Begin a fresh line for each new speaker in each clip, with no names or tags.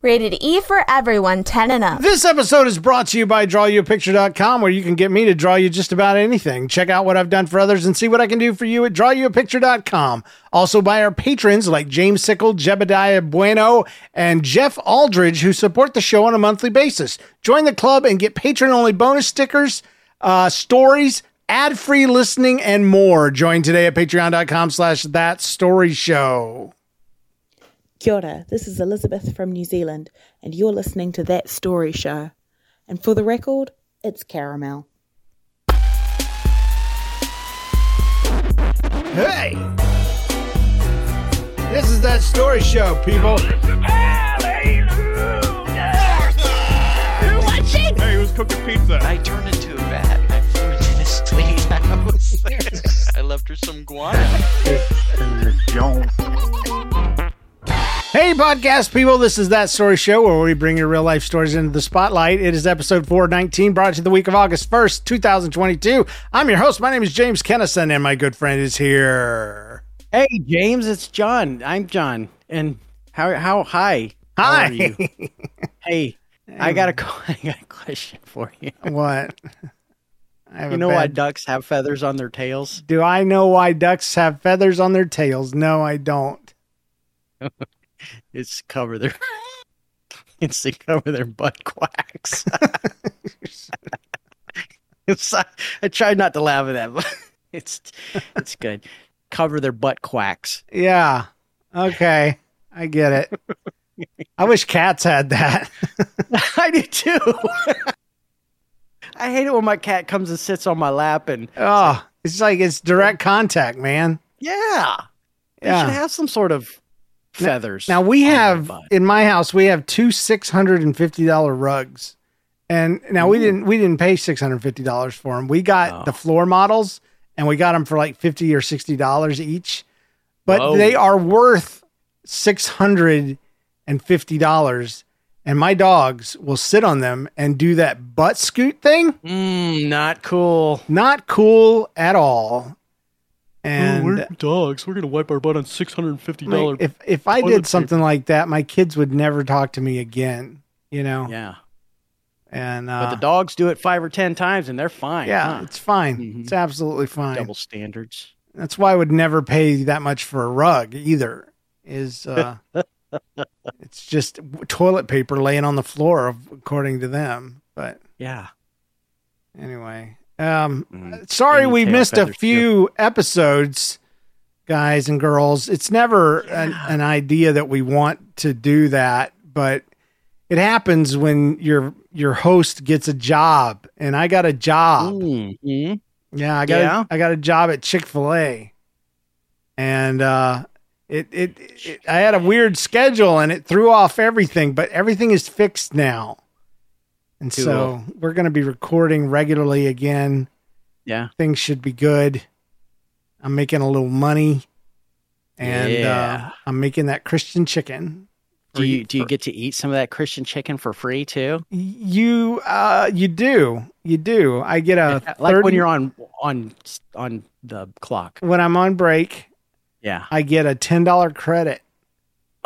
Rated E for everyone, 10 and up.
This episode is brought to you by drawyouapicture.com, where you can get me to draw you just about anything. Check out what I've done for others and see what I can do for you at drawyouapicture.com. Also by our patrons like James Sickle, Jebediah Bueno, and Jeff Aldridge, who support the show on a monthly basis. Join the club and get patron only bonus stickers, uh, stories, ad-free listening, and more. Join today at patreon.com slash that story show.
Kia ora, this is Elizabeth from New Zealand, and you're listening to That Story Show. And for the record, it's caramel.
Hey! This is that story show, people. Hallelujah! You're watching?
Hey, who's cooking pizza?
I turned into a bat. I flew into Miss Twee's house. I left her some guano.
Hey, podcast people, this is That Story Show where we bring your real life stories into the spotlight. It is episode 419, brought to you the week of August 1st, 2022. I'm your host. My name is James Kennison, and my good friend is here.
Hey, James, it's John. I'm John. And how, how, hi. How
Hi.
are you? hey, I got, a, I got a question for you.
What? I have
You know why ducks have feathers on their tails?
Do I know why ducks have feathers on their tails? No, I don't.
It's cover their, it's to cover their butt quacks. It's- I tried not to laugh at that, but it's, it's good. Cover their butt quacks.
Yeah. Okay. I get it. I wish cats had that.
I do too. I hate it when my cat comes and sits on my lap and
Oh, it's like it's direct contact, man.
yeah, they
Yeah.
should have some sort of feathers.
Now we have in my house we have two six hundred and fifty dollar rugs, and now we didn't we didn't pay six hundred fifty dollars for them. We got
Oh.
the floor models, and we got them for like fifty or sixty dollars each, but
Whoa.
they are worth six hundred and fifty dollars. And my dogs will sit on them and do that butt scoot thing.
Mm, not cool.
Not cool at all. And we're
dogs. We're gonna wipe our butt on six hundred and fifty
dollars. if if I did something like that, my kids would never talk to me again. You know.
Yeah,
And
but
uh,
the dogs do it five or ten times and they're fine.
yeah,
huh?
it's fine.
Mhm.
It's absolutely fine.
double standards.
That's why I would never pay that much for a rug either. Is uh, it's just toilet paper laying on the floor, according to them. But
Yeah.
anyway, um,
Mm.
sorry we missed a
feathers, too.
few episodes, guys and girls. It's never an, an idea that we want to do that, but it happens when your your host gets a job, and I got a job.
Mhm.
Yeah, I got
Yeah?
A, I got a job at Chick Fil A, and uh, it, it it I had a weird schedule and it threw off everything, but everything is fixed now, and so we're going to be recording regularly again.
Yeah.
Things should be good. I'm making a little money, and
Yeah.
uh, I'm making that Christian chicken.
Do you do you get to eat some of that Christian chicken for free too?
You uh, you do you do. I get a
like
30
when you're on on on the clock.
when I'm on break.
Yeah.
I get a ten dollar credit.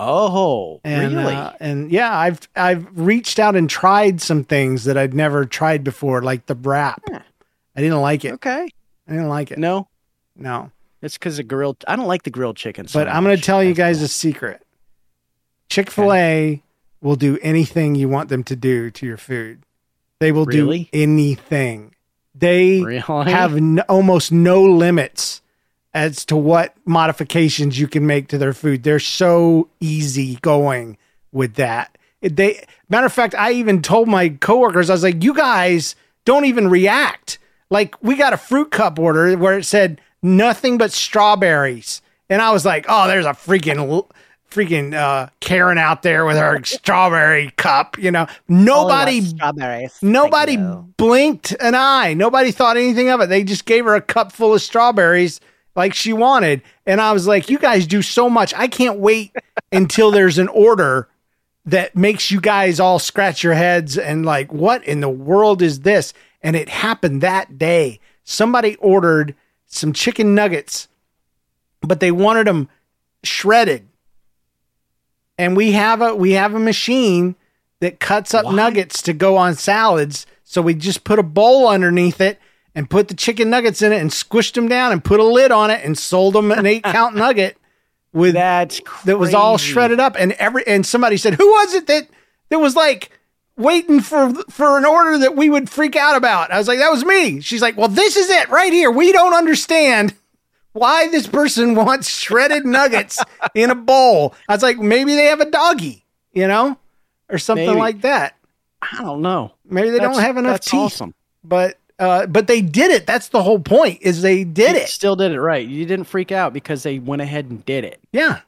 Oh,
and
really?
uh, and yeah, I've I've reached out and tried some things that I'd never tried before, like the wrap. I didn't like it.
okay.
I didn't like it.
No,
No,
it's because of grilled. I don't like the grilled chicken. So
but I'm going to tell you guys a secret. Chick fil A will do anything you want them to do to your food. They will
Really?
do anything. They
Really?
have n- almost no limits as to what modifications you can make to their food. They're so easy going with that. They matter of fact, I even told my coworkers, I was like, you guys don't even react. Like we got a fruit cup order where it said nothing but strawberries. And I was like, oh, there's a freaking freaking uh Karen out there with her strawberry cup, you know. Nobody
strawberries.
Nobody blinked an eye. Nobody thought anything of it. They just gave her a cup full of strawberries like she wanted. And I was like, you guys do so much. I can't wait until there's an order that makes you guys all scratch your heads and like, what in the world is this? And it happened that day. Somebody ordered some chicken nuggets, but they wanted them shredded. And we have a we have a machine that cuts up nuggets to go on salads. So we just put a bowl underneath it and put the chicken nuggets in it and squished them down and put a lid on it and sold them an eight count nugget with
That's
that was all shredded up. And every and somebody said, "Who was it that that was like waiting for for an order that we would freak out about?" I was like, "That was me." She's like, "Well, this is it right here. We don't understand." Why this person wants shredded nuggets in a bowl? I was like, maybe they have a doggy, you know, or something
Maybe.
like that.
I don't know.
Maybe they
That's-
don't have enough
that's
teeth.
awesome.
But uh, but they did it. That's the whole point. Is they did
You
it.
Still did it right. You didn't freak out because they went ahead and did it.
Yeah.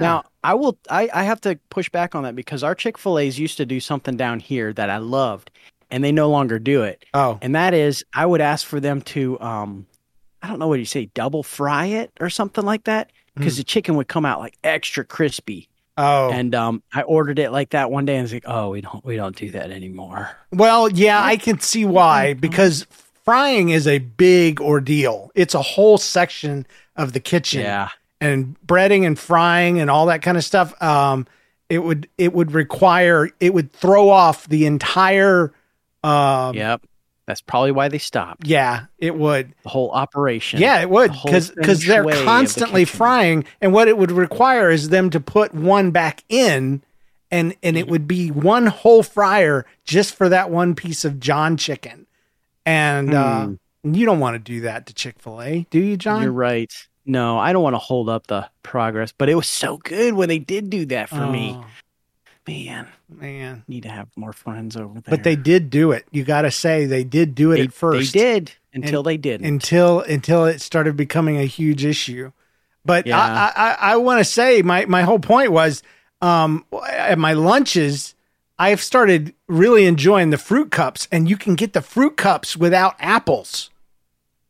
Now I will. I, I have to push back on that because our Chick Fil A's used to do something down here that I loved, and they no longer do it.
Oh.
And that is, I would ask for them to, um, I don't know what you say, double fry it or something like that, because
Hmm.
the chicken would come out like extra crispy.
Oh.
And um, I ordered it like that one day, and I was like, oh, we don't, we don't do that anymore.
Well, yeah, I can see why because frying is a big ordeal. It's a whole section of the kitchen.
Yeah.
And breading and frying and all that kind of stuff. Um, it would it would require it would throw off the entire um
Yep. That's probably why they stopped
yeah, it would.
the whole operation.
Yeah, it would
The
because because they're
of the
constantly frying, and what it would require is them to put one back in, and and
Mm-hmm.
it would be one whole fryer just for that one piece of John chicken, and uh, you don't want to do that to Chick Fil A, do you, John?
Hmm. You're right. No, I don't want to hold up the progress, but it was so good when they did do that for me. Man,
man.
need to have more friends over there.
But they did do it. You got to say they did do it
they,
at first.
They did until
And-
they didn't.
until until it started becoming a huge issue. But
Yeah.
I I, I want to say my my whole point was um, at my lunches I've started really enjoying the fruit cups, and you can get the fruit cups without apples.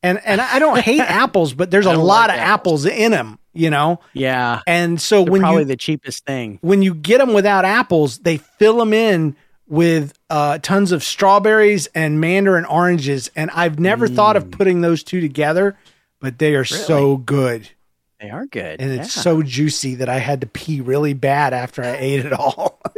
And and I don't hate apples, but there's a lot
like
of apples in them, you know.
yeah,
And so
they're
when
probably
you
the cheapest thing.
when you get them without apples, they fill them in with uh, tons of strawberries and mandarin oranges. And I've never thought
Mm.
of putting those two together, but they are so good.
They are good,
And it's
yeah.
so juicy that I had to pee really bad after I ate it all.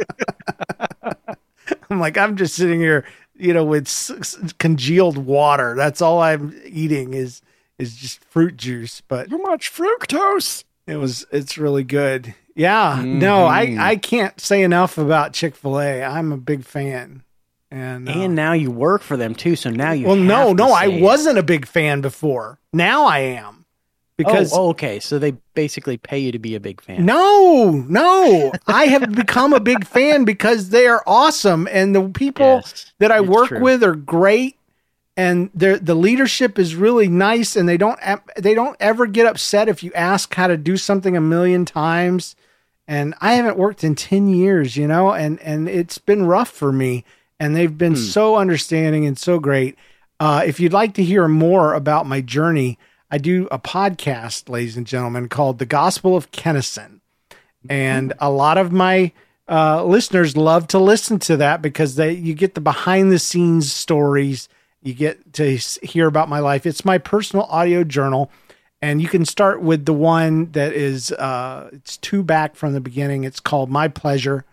I'm like, I'm just sitting here, you know, with congealed water. That's all I'm eating is is just fruit juice. But
too much fructose.
it was it's really good. Yeah. No, I
Mhm.
I can't say enough about Chick-fil-A. I'm a big fan. And, uh,
And now you work for them too, so now you.
well, no, no, I
it.
wasn't a big fan before. Now I am. Because
oh, oh, okay, so they basically pay you to be a big fan.
No, no. I have become a big fan because they are awesome and the people
Yes,
that I work
true.
with are great and the the leadership is really nice and they don't they don't ever get upset if you ask how to do something a million times. And I haven't worked in 10 years, you know, and and it's been rough for me and they've been so understanding and so great. Uh, if you'd like to hear more about my journey, I do a podcast, ladies and gentlemen, called The Gospel of Kennison. And a lot of my uh, listeners love to listen to that because they you get the behind the scenes stories. You get to hear about my life. It's my personal audio journal, and you can start with the one that is uh, it's two back from the beginning. It's called My Pleasure,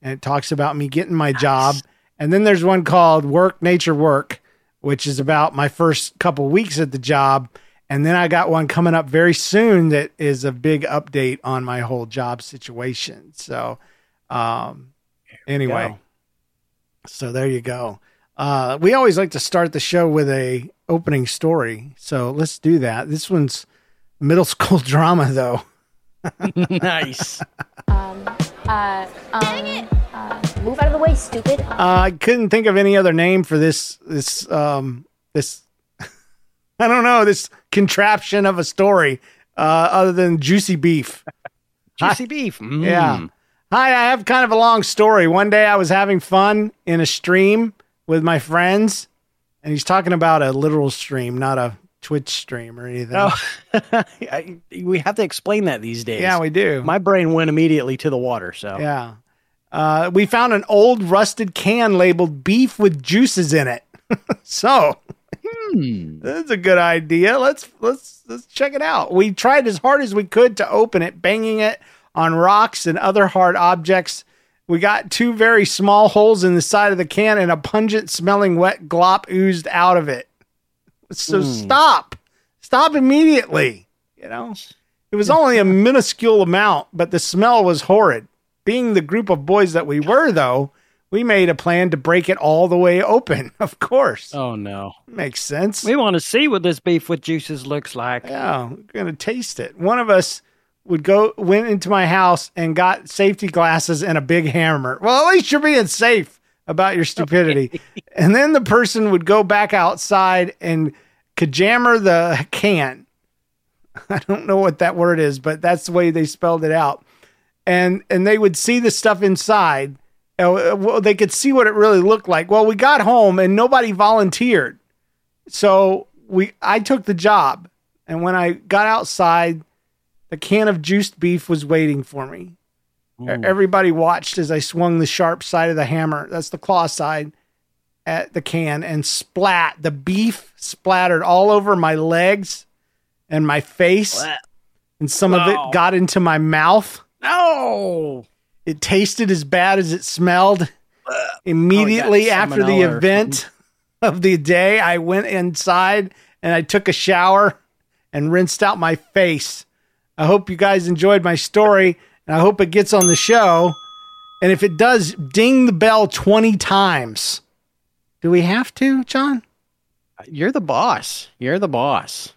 and it talks about me getting my job. And then there's one called Work Nature Work, which is about my first couple weeks at the job. And then I got one coming up very soon that is a big update on my whole job situation. So Um, anyway, so there you go. Uh, we always like to start the show with a opening story, so let's do that. This one's middle school drama, though.
nice.
Um, uh, um, uh, move out of the way, stupid.
Uh, I couldn't think of any other name for this. This um this I don't know this contraption of a story uh, other than juicy beef.
Juicy beef. Mm.
Yeah. Hi, I have kind of a long story. One day I was having fun in a stream with my friends, and he's talking about a literal stream, not a Twitch stream or anything.
Oh, I- we have to explain that these days.
Yeah, we do.
My brain went immediately to the water. So
Yeah. Uh, we found an old rusted can labeled beef with juices in it. so that's a good idea. Let's let's let's check it out. We tried as hard as we could to open it, banging it on rocks and other hard objects. We got two very small holes in the side of the can, and a pungent smelling wet glop oozed out of it. So
Hmm.
stop, stop immediately. You know, it was only a minuscule amount, but the smell was horrid. Being the group of boys that we were, though, we made a plan to break it all the way open. Of course,
Oh no.
makes sense.
We want to see what this beef with juices looks like.
Yeah, we're gonna taste it. One of us would go went into my house and got safety glasses and a big hammer. Well, at least you're being safe about your stupidity. and then the person would go back outside and kajammer the can. I don't know what that word is, but that's the way they spelled it out. And and they would see the stuff inside. Uh, well, they could see what it really looked like. Well, we got home and nobody volunteered. So we I took the job. And when I got outside, the can of juiced beef was waiting for me. E- Everybody watched as I swung the sharp side of the hammer, that's the claw side, at the can and splat. The beef splattered all over my legs and my face. And some of it got into my mouth.
No.
It tasted as bad as it smelled. Immediately
got
after the event of the day, I went inside and I took a shower and rinsed out my face. I hope you guys enjoyed my story and I hope it gets on the show. And if it does, ding the bell 20 times. Do we have to, John?
You're the boss. You're the boss.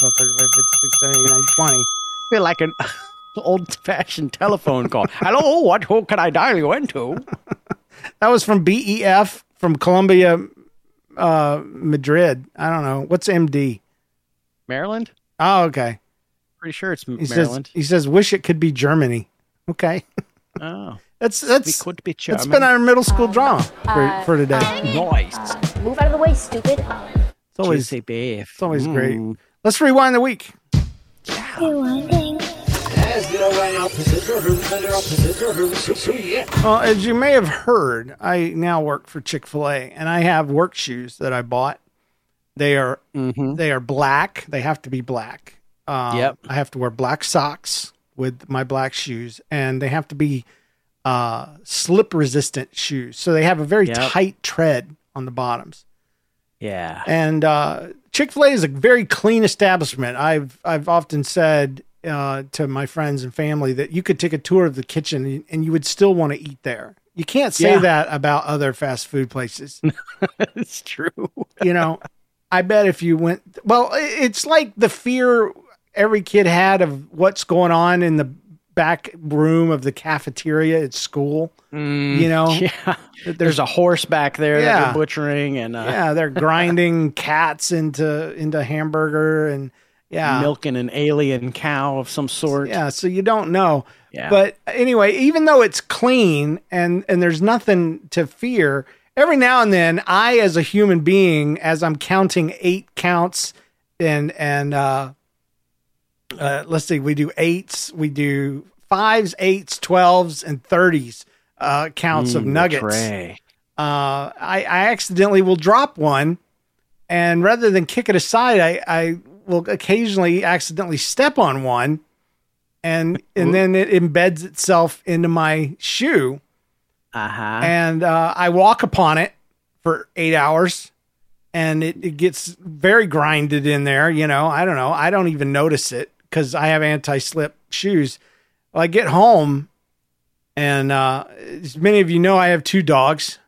12, 35, 56, 79, 20.
feel like an old fashioned telephone call. Hello, what who can I dial you into?
That was from BEF from Columbia, uh, Madrid. I don't know. What's MD?
Maryland?
Oh, okay.
Pretty sure it's
He
Maryland.
says he says wish it could be Germany. Okay.
oh.
That's that's
We could be
that's
German.
been our middle school drama for,
uh,
for today.
Nice.
Uh, move out of the way, stupid.
It's always
Juicy beef.
it's always
Mm.
great. Let's rewind the week. Well, as you may have heard, I now work for Chick Fil A, and I have work shoes that I bought. They are
Mhm.
they are black. They have to be black. Um,
Yep.
I have to wear black socks with my black shoes, and they have to be uh, slip resistant shoes. So they have a very
Yep.
tight tread on the bottoms.
Yeah.
And uh, Chick Fil A is a very clean establishment. I've I've often said uh, to my friends and family that you could take a tour of the kitchen and you would still want to eat there. You can't say
Yeah.
that about other fast food places.
it's true.
you know, I bet if you went, well, it's like the fear every kid had of what's going on in the back room of the cafeteria at school. you know,
Mm, Yeah. There's a horse back there that
Yeah.
you're butchering and uh,
yeah, they're grinding cats into into hamburger and yeah,
milking an alien cow of some sort.
Yeah, so you don't know.
Yeah.
But anyway, even though it's clean and and there's nothing to fear, every now and then I as a human being as I'm counting 8 counts and and uh uh let's see, we do 8s, we do 5s, 8s, 12s and 30s uh counts of
Mm, the
nuggets. Uh I I accidentally will drop one and rather than kick it aside, I, I will occasionally accidentally step on one, and and then it embeds itself into my shoe,
Uh-huh.
and uh, I walk upon it for eight hours, and it, it gets very grinded in there. You know, I don't know. I don't even notice it because I have anti-slip shoes. Well, I get home, and uh, as many of you know, I have two dogs.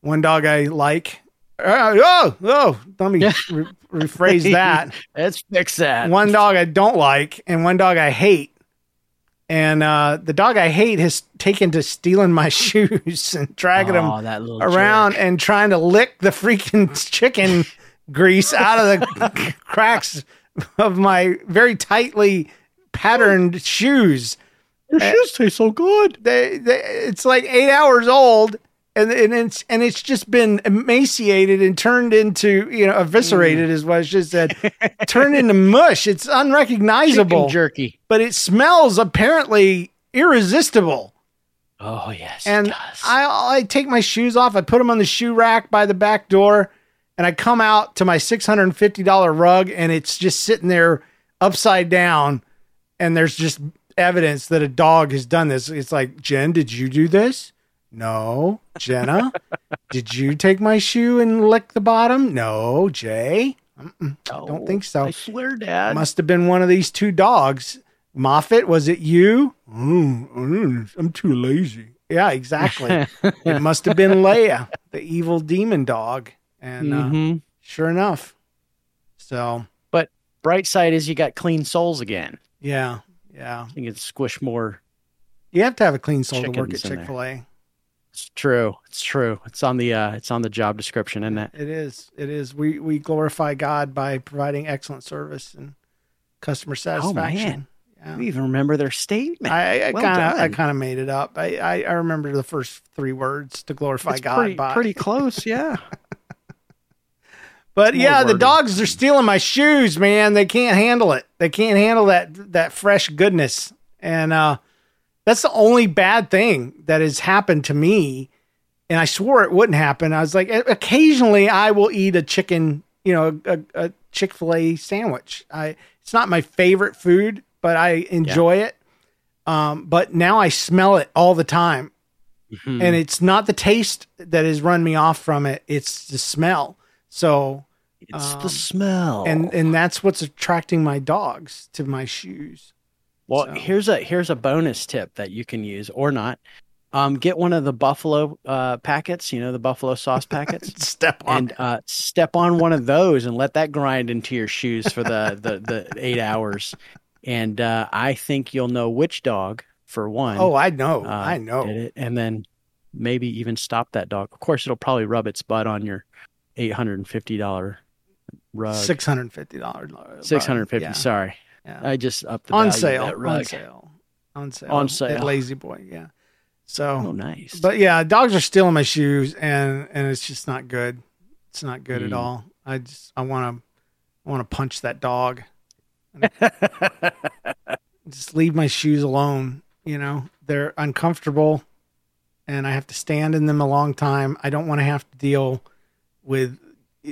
One dog I like. Uh, oh, oh, let me re- rephrase that.
Let's fix that.
One dog I don't like, and one dog I hate. And uh, the dog I hate has taken to stealing my shoes and dragging
Oh,
them around and trying to lick the freaking chicken grease out of the cracks of my very tightly patterned shoes.
Your shoes taste so good.
They, they, it's like eight hours old, and, and it's and it's just been emaciated and turned into you know
Mm.
eviscerated is what I just said. turned into mush. It's unrecognizable
Chicken jerky.
but it smells apparently irresistible.
Oh yes.
And I, I take my shoes off, I put them on the shoe rack by the back door, and I come out to my $650 rug, and it's just sitting there upside down. And there's just evidence that a dog has done this. It's like, Jen, did you do this? No. Jenna, did you take my shoe and lick the bottom? No. Jay, Mm-mm, don't think so.
I swear, Dad.
Must have been one of these two dogs. Moffat, was it you? Mm, mm, I'm too lazy. Yeah, exactly. it must have been Leia, the evil demon dog. And uh,
Mhm.
sure enough. So,
But bright side is you got clean soles again.
yeah, yeah.
You can squish more.
You have to have a clean soul to work at
Chickens in there.
Chick fil A.
It's true. It's true. It's on the uh it's on the job description, isn't it?
It is. It is. We, we glorify God by providing excellent service and customer satisfaction.
Oh man, You even remember their statement.
I, I
Well
kind of I kind of made it up. I, I, I remember the first three words to glorify
It's
God
pretty,
by.
pretty close, yeah.
But
More
yeah, the dogs are stealing my shoes, man. They can't handle it. They can't handle that that fresh goodness. And uh that's the only bad thing that has happened to me. And I swore it wouldn't happen. I was like, occasionally I will eat a chicken, you know, a, a Chick Fil A sandwich. I it's not my favorite food, but I enjoy it. Um, but now I smell it all the time,
Mhm.
and it's not the taste that has run me off from it; it's the smell. So
It's
um,
the smell.
and and that's what's attracting my dogs to my shoes.
Well,
So-
here's a here's a bonus tip that you can use or not. Um, get one of the buffalo uh, packets, you know, the buffalo sauce packets,
Step on
and uh, step on one of those and let that grind into your shoes for the the, the eight hours. And uh, I think you'll know which dog for one.
Oh, I know,
uh,
I know.
and then maybe even stop that dog. Of course, it'll probably rub its butt on your eight hundred and fifty dollar rug.
Six hundred fifty dollars.
Six hundred fifty. Sorry,
Yeah.
I just upped the
on sale, on sale, on sale,
On
at
sale.
La-Z-Boy. Yeah. So
Oh, nice.
But yeah, dogs are stealing my shoes, and and it's just not good. It's not good at
Mm.
all. I just I want to I want to punch that dog. just leave my shoes alone. You know they're uncomfortable, and I have to stand in them a long time. I don't want to have to deal with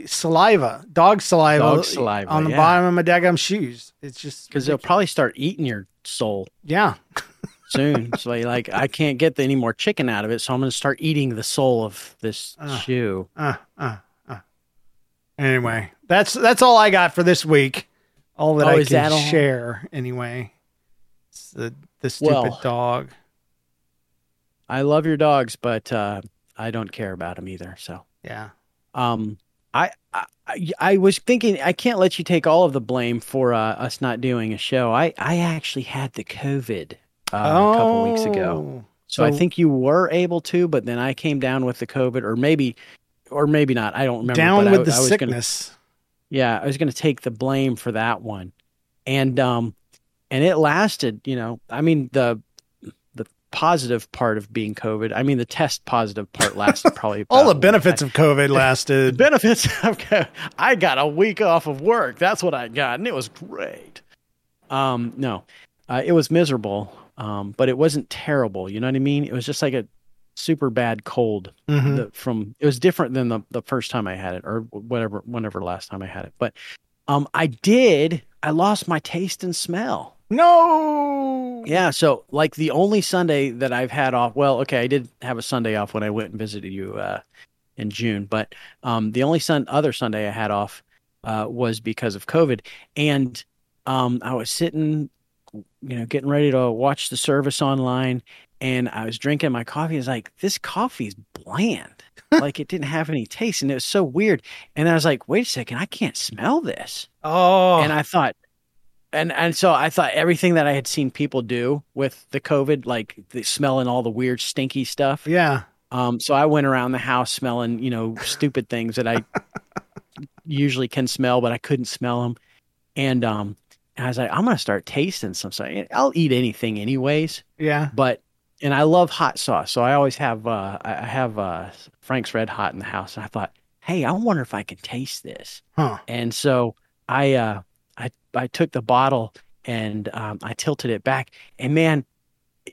saliva, dog saliva,
Dog saliva,
on the
yeah.
bottom of my daggum shoes. It's just
because they'll probably start eating your soul
yeah.
soon. so like, I can't get any more chicken out of it, so I'm going to start eating the soul of this
Ah.
shoe.
Uh, uh, uh. Anyway, that's that's all I got for this week. All that
Oh,
I can
that
share anyway. It's the the stupid
Well-
dog.
I love your dogs, but uh, I don't care about them either. So,
Yeah.
um, I, I I- was thinking I can't let you take all of the blame for uh, us not doing a show. I I actually had the COVID uh, a couple weeks ago.
Oh.
So, I think you were able to, but then I came down with the COVID, or maybe, or maybe not. I don't remember.
Down
but
with
I-
the
I was gonna-
sickness.
yeah, I was going to take the blame for that one, and um, and it lasted. You know, I mean the positive part of being COVID. I mean the test positive part lasted probably
All the benefits of COVID lasted.
benefits of co- I got a week off of work. That's what I got, and it was great. Um, no, uh, it was miserable, um, but it wasn't terrible. You know what I mean? It was just like a super bad cold
Mhm.
the, from. It was different than the the first time I had it, or whatever, whenever last time I had it. But um, I did. I lost my taste and smell.
No.
Yeah, so like the only Sunday that I've had off. Well, okay, I did have a Sunday off when I went and visited you uh, in June, but um, the only sun other Sunday I had off uh, was because of COVID, and um, I was sitting you know, getting ready to watch the service online, and I was drinking my coffee. It's like this coffee is bland, like it didn't have any taste, and it was so weird. And I was like, wait a second, I can't smell this.
Oh,
And I thought, and and so I thought everything that I had seen people do with the COVID, like the smelling all the weird stinky stuff.
yeah.
Um, so I went around the house smelling, you know, stupid things that I usually can smell, but I couldn't smell them. And um, I was like, I'm gonna start tasting some stuff. I'll eat anything anyways,
Yeah.
but and I love hot sauce, so I always have uh, I have uh, Frank's Red Hot in the house. And I thought, hey, I wonder if I can taste this.
Huh.
And so I uh, I I took the bottle and um, I tilted it back, and man,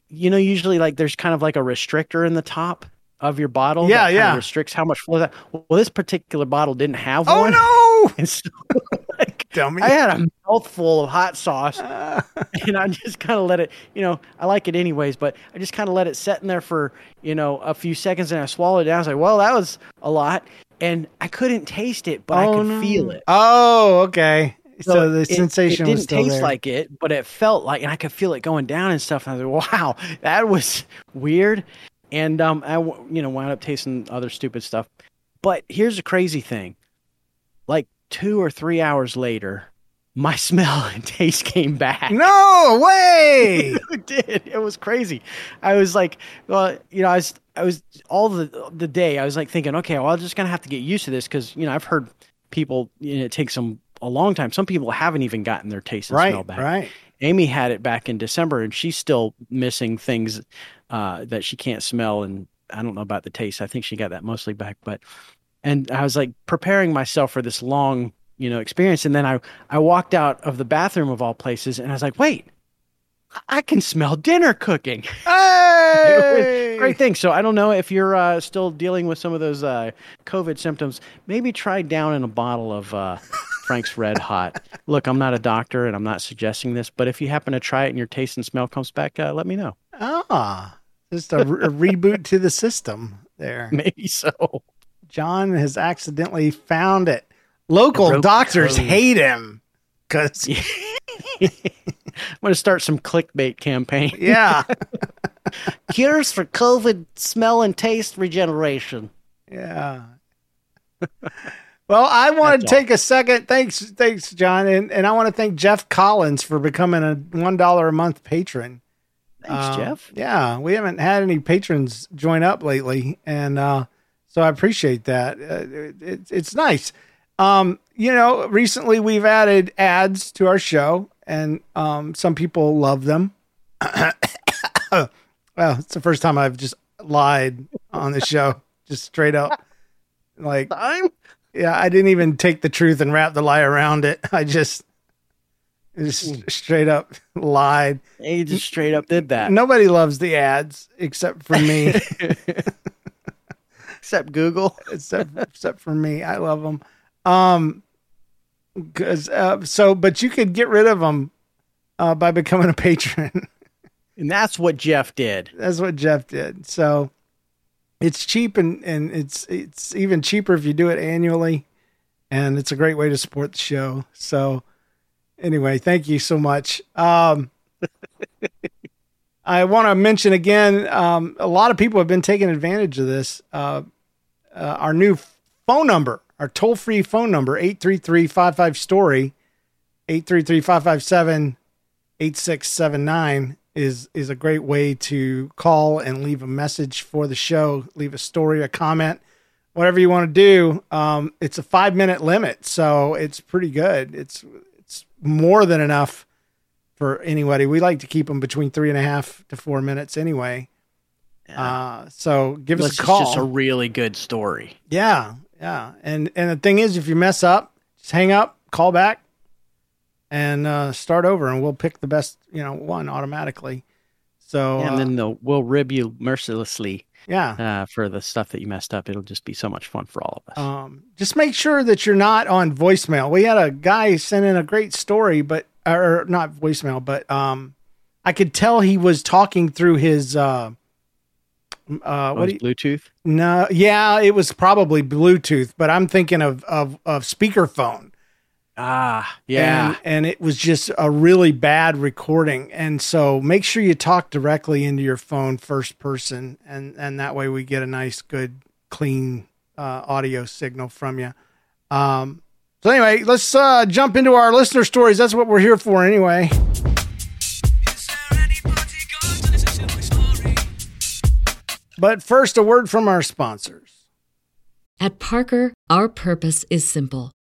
you know, usually like there's kind of like a restrictor in the top of your bottle.
Yeah,
that kind of
yeah.
restricts how much flow that. Well, this particular bottle didn't have
Oh
one.
no,
And so
dummy.
I had a mouthful of hot sauce,
Uh,
and I just kind of let it. You know, I like it anyways, but I just kind of let it set in there for you know a few seconds, and I swallowed it down. I was like, well, that was a lot, and I couldn't taste it, but I
oh,
could
no.
feel it.
Oh, okay. So, the
it-
sensation
it, didn't taste
there.
like it, but it felt like, and I could feel it going down and stuff. And I was like, wow, that was weird. And um, I you know wound up tasting other stupid stuff. But here's the crazy thing: like two or three hours later, my smell and taste came back.
no way.
It did. It was crazy. I was like, well, you know, I was, I was all the the day. I was like thinking, okay, well, I'm just gonna have to get used to this because you know I've heard people. You know, it takes them a long time. Some people haven't even gotten their taste and smell back.
right.
Amy had it back in December, and she's still missing things uh, that she can't smell. And I don't know about the taste. I think she got that mostly back. But and I was like preparing myself for this long, you know, experience. And then I I walked out of the bathroom of all places, and I was like, wait, I can smell dinner cooking.
Hey!
Great thing. So I don't know if you're uh, still dealing with some of those uh, COVID symptoms. Maybe try down in a bottle of uh, Frank's Red Hot. Look, I'm not a doctor and I'm not suggesting this, but if you happen to try it and your taste and smell comes back, uh, let me know.
Ah, just a, re- a reboot to the system there.
Maybe so.
John has accidentally found it. Local doctors
code.
hate him because
I'm going to start some clickbait campaign.
yeah,
Cures for COVID smell and taste regeneration.
yeah. Well, I want to
That's all.
take a second. Thanks, thanks, John, and and I want to thank Jeff Collins for becoming a one dollar a month patron.
Thanks,
Uh,
Jeff.
Yeah, we haven't had any patrons join up lately, and uh, so I appreciate that. Uh, it, it, it's nice. Um, you know, recently we've added ads to our show, and um, some people love them. well, it's the first time I've just lied on the show, just straight up. Like,
I'm
yeah, I didn't even take the truth and wrap the lie around it. I just, just straight up lied.
you just straight up did that.
Nobody loves the ads except for me.
Except Google.
except except for me. I love them. Um, cause uh, so, but you could get rid of them uh, by becoming a patron.
And that's what Jeff did.
That's what Jeff did. So it's cheap and and it's it's even cheaper if you do it annually, and it's a great way to support the show. So anyway, thank you so much. Um, I want to mention again, um, a lot of people have been taking advantage of this. Uh, uh, our new phone number, our toll free phone number, 833 55 Story, 833 557 8679 is is a great way to call and leave a message for the show, leave a story, a comment, whatever you want to do. Um, it's a five minute limit, so it's pretty good. It's it's more than enough for anybody. We like to keep them between three and a half to four minutes anyway. Uh, so give us a call.
It's just a really good story.
Yeah, yeah. And and the thing is, if you mess up, just hang up, call back, and uh, start over, and we'll pick the best, you know, one automatically. So
and
uh,
then they'll, we'll rib you mercilessly
yeah,
uh, for the stuff that you messed up. It'll just be so much fun for all of us.
um, just make sure that you're not on voicemail. We had a guy send in a great story, but or not voicemail, but um, I could tell he was talking through his uh, uh,
Oh,
what you,
Bluetooth?
No, yeah, it was probably Bluetooth, but I'm thinking of of of speakerphone.
Ah, yeah.
And, and it was just a really bad recording. And so make sure you talk directly into your phone first person. And, and that way we get a nice, good, clean uh, audio signal from you. Um, so anyway, let's uh, jump into our listener stories. That's what we're here for anyway. But first, a word from our sponsors.
At Parker, our purpose is simple.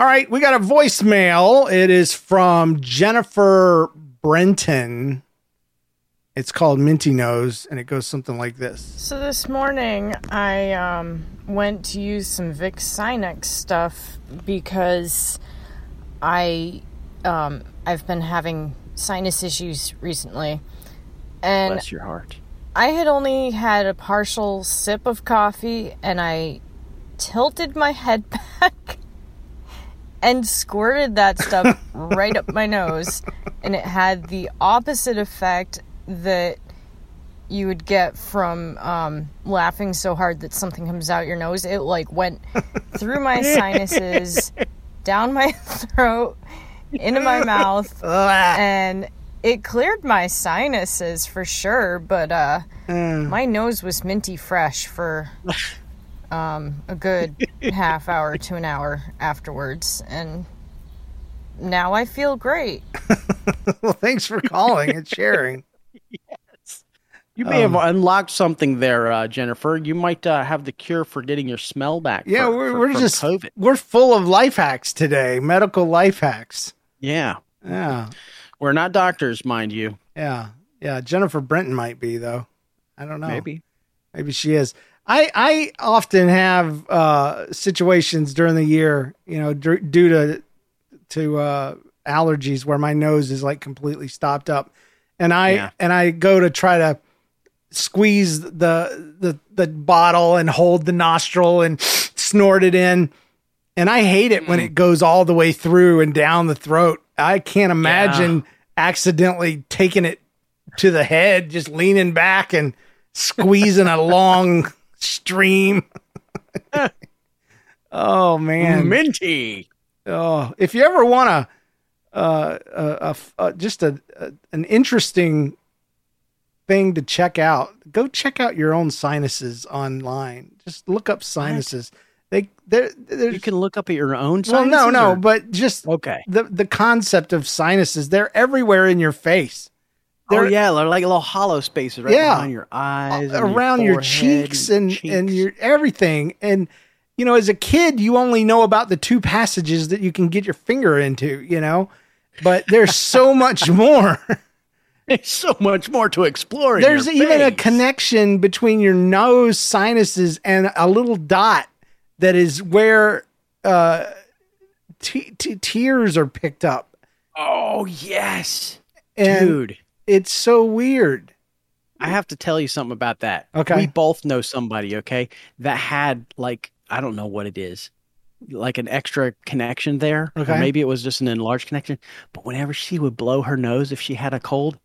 All right, we got a voicemail. It is from Jennifer Brenton. It's called Minty Nose, and it goes something like this.
So this morning, I um, went to use some Vicks Sinex stuff because I um, I've been having sinus issues recently, and
Bless your heart.
I had only had a partial sip of coffee, and I tilted my head back and squirted that stuff right up my nose and it had the opposite effect that you would get from um, laughing so hard that something comes out your nose. It like went through my sinuses down my throat into my mouth and it cleared my sinuses for sure but uh, my nose was minty fresh for um, a good half hour to an hour afterwards, and now I feel great.
well, thanks for calling and sharing.
yes. You may
Um,
have unlocked something there, uh, Jennifer. You might uh, have the cure for getting your smell back.
Yeah,
for-
we're,
for-
we're just
COVID.
we're full of life hacks today, medical life hacks.
Yeah,
Yeah,
we're not doctors, mind you.
yeah, yeah. Jennifer Brenton might be though. I don't know.
Maybe.
maybe she is. I I often have uh, situations during the year, you know, dr- due to to uh, allergies where my nose is like completely stopped up, and I
Yeah.
and I go to try to squeeze the the the bottle and hold the nostril and snort it in. And I hate it when it goes all the way through and down the throat. I can't imagine accidentally taking it to the head, just leaning back and squeezing a long stream. oh man,
Minty.
Oh, if you ever want to, uh, uh, uh, just a, a an interesting thing to check out, go check out your own sinuses online. Just look up sinuses. They they're, they're
You can look up at your own.
well, no, no,
or-
but just
okay.
the the concept of sinuses. They're everywhere in your face.
Oh
They're
yeah, they're like little hollow spaces right
Yeah.
behind your eyes, and
around your,
forehead
cheeks and
cheeks.
and your everything. And you know, as a kid, you only know about the two passages that you can get your finger into. You know, but there's so much more.
There's so much more to explore.
There's
your
even a connection between your nose sinuses and a little dot that is where uh, t- t- tears are picked up.
Oh yes,
And
dude.
It's so weird.
I have to tell you something about that.
Okay.
We both know somebody, okay, that had like I don't know what it is. Like an extra connection there.
Okay.
maybe it was just an enlarged connection. But whenever she would blow her nose if she had a cold,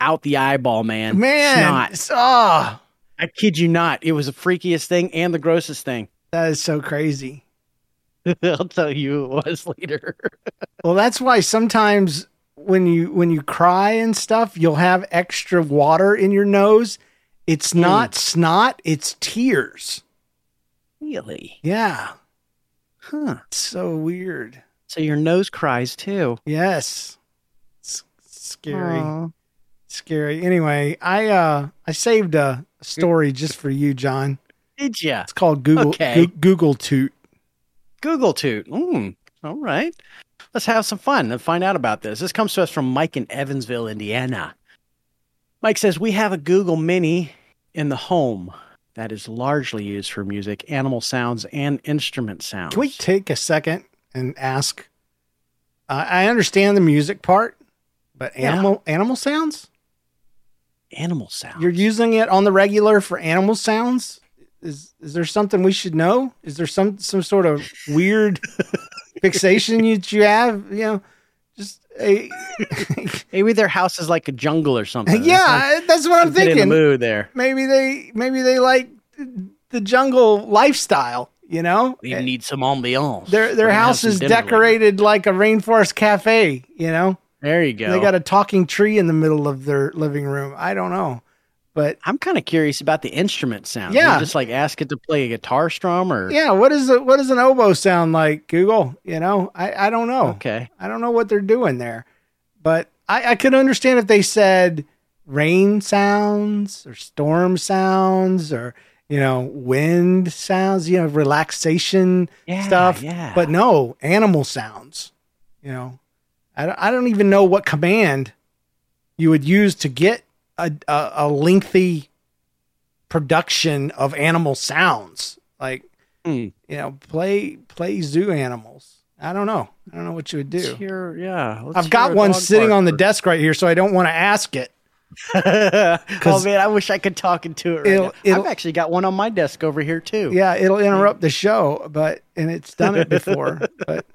out the eyeball, man.
Man,
Snot.
oh,
I kid you not. It was the freakiest thing and the grossest thing.
that is so crazy.
I'll tell you it was later.
Well, that's why sometimes when you when you cry and stuff, you'll have extra water in your nose. It's not snot, it's tears.
really?
Yeah.
Huh.
It's so weird.
So your nose cries too.
Yes. It's scary.
Aw.
Scary. Anyway, I uh I saved a story just for you, John.
Did ya?
It's called Google
Okay.
Goo- Google Toot.
Google Toot. Mm, all right. Let's have some fun and find out about this. This comes to us from Mike in Evansville, Indiana. Mike says, We have a Google Mini in the home that is largely used for music, animal sounds, and instrument sounds.
Can we take a second and ask? Uh, I understand the music part, but
Yeah.
animal animal sounds.
Animal sounds.
You're using it on the regular for animal sounds. Is is there something we should know? Is there some some sort of weird fixation you you have? You know, just a
Maybe their house is like a jungle or something.
yeah. That's what I'm
Get in the
thinking.
mood there.
Maybe they maybe they like the jungle lifestyle. You know,
We need some ambiance.
their their house is
dinner later.
decorated like a rainforest cafe. You know,
There you go.
they got a talking tree in the middle of their living room. I don't know, but
I'm kind of curious about the instrument sound.
Yeah.
You just like ask it to play a guitar strum or
yeah, what is it? What does an oboe sound like? Google. You know, I I don't know.
Okay.
I don't know what they're doing there, but I I could understand if they said rain sounds or storm sounds or you know wind sounds. You know, relaxation
Yeah,
stuff.
yeah.
But no, animal sounds. You know, I don't, I don't even know what command you would use to get a, a, a lengthy production of animal sounds. Like,
Hmm.
you know, play play zoo animals. I don't know. I don't know what you would
Let's
do.
hear, yeah. let's
I've got one sitting on the
first.
desk right here, so I don't want to ask it.
oh man, I wish I could talk into it right. I've actually got one on my desk over here too.
Yeah, it'll interrupt the show, but and it's done it before. but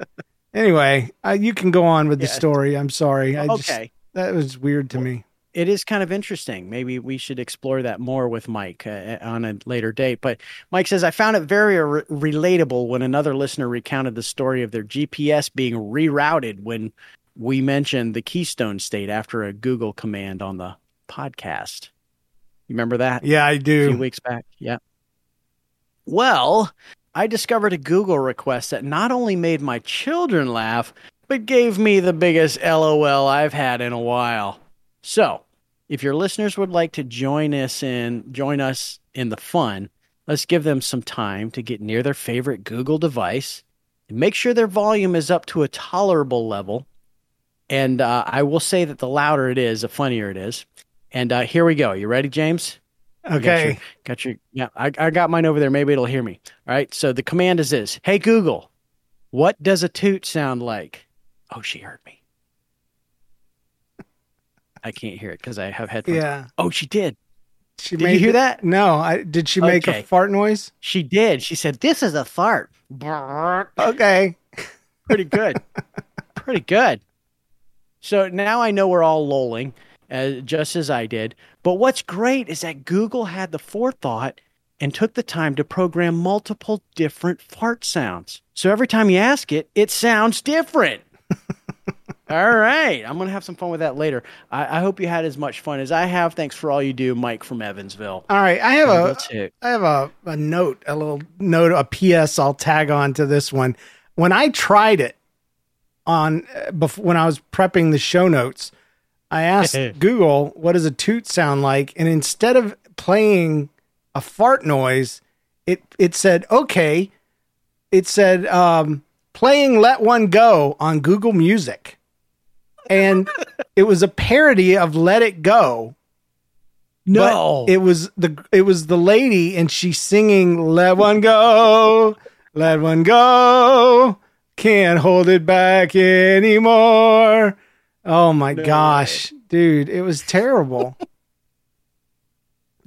anyway, uh, you can go on with the story. I'm sorry. I just,
Okay.
that was weird to me.
It is kind of interesting. Maybe we should explore that more with Mike uh, on a later date. But Mike says, I found it very re- relatable when another listener recounted the story of their GPS being rerouted when we mentioned the Keystone State after a Google command on the podcast. You remember that?
Yeah, I do.
A few weeks back. Yeah. Well, I discovered a Google request that not only made my children laugh, but gave me the biggest LOL I've had in a while. So, if your listeners would like to join us in join us in the fun, let's give them some time to get near their favorite Google device and make sure their volume is up to a tolerable level. And uh, I will say that the louder it is, the funnier it is. And uh, here we go. You ready, James? You got
Okay.
your- Got your, yeah, I, I got mine over there. Maybe it'll hear me. All right. So the command is this Hey, Google, what does a toot sound like? Oh, she heard me. I can't hear it because I have headphones.
Yeah.
Oh, she did.
She
Did you hear that?
No. I did she make
Okay.
a fart noise?
She did. She said, This is a fart.
Okay.
Pretty good. Pretty good. So now I know we're all lolling, uh, just as I did. But what's great is that Google had the forethought and took the time to program multiple different fart sounds. So every time you ask it, it sounds different. all right. I'm going to have some fun with that later. I, I hope you had as much fun as I have. Thanks for all you do, Mike from Evansville.
All right. I have a. I have a, a note, a little note, a PS I'll tag on to this one. When I tried it on uh, before when I was prepping the show notes, I asked Google what does a toot sound like, and instead of playing a fart noise, it it said okay. It said um, playing "Let One Go" on Google Music, and it was a parody of "Let It Go."
No.
It was the it was the lady and she's singing let one go let one go can't hold it back anymore oh my gosh dude it was terrible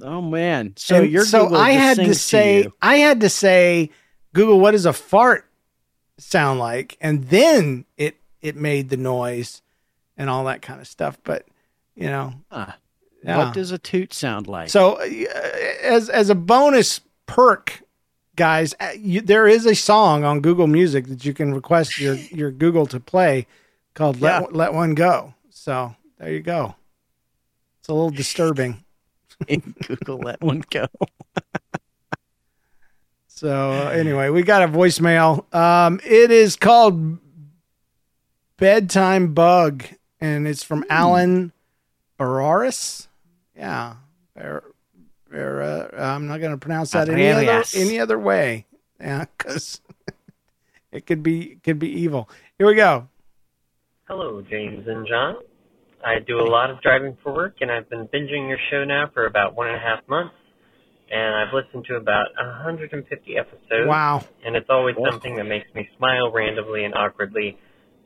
Oh, man. So
And
your
so
Google
i had to say
you.
i had to say google what does a fart sound like and then it it made the noise and all that kind of stuff but you know
Ah,
Yeah.
What does a toot sound like?
So, uh, as as a bonus perk, guys, uh, you, there is a song on Google Music that you can request your your Google to play called "Let
Yeah.
One- Let One Go." So there you go. It's a little disturbing.
Google let one go.
So anyway, we got a voicemail. Um, it is called bedtime bug, and it's from Alan Bararis. Yeah, Bar- Bar- uh, I'm not going to pronounce that any other, any other way. Yeah, because it could be could be evil. Here we go.
Hello, James and John. I do a lot of driving for work, and I've been binging your show now for about one and a half months. And I've listened to about 150 episodes.
Wow.
And it's always something that makes me smile randomly and awkwardly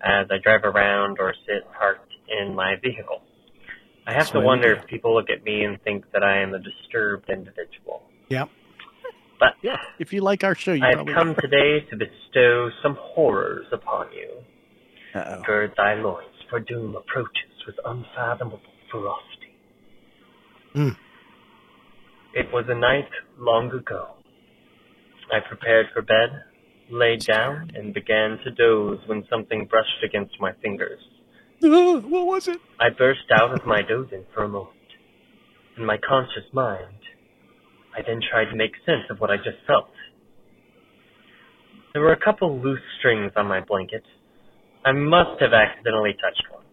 as I drive around or sit parked in my vehicle. I have to wonder if people look at me and think that I am a disturbed individual.
Yep.
But
yeah, if you like our show, you
I've come today to bestow some horrors upon you.
Uh-oh.
Gird thy loins, for doom approaches with unfathomable ferocity.
Hmm.
It was a night long ago. I prepared for bed, laid down, and began to doze when something brushed against my fingers.
Uh, what was it?
I burst out of my dozing for a moment. In my conscious mind, I then tried to make sense of what I just felt. There were a couple loose strings on my blanket. I must have accidentally touched one.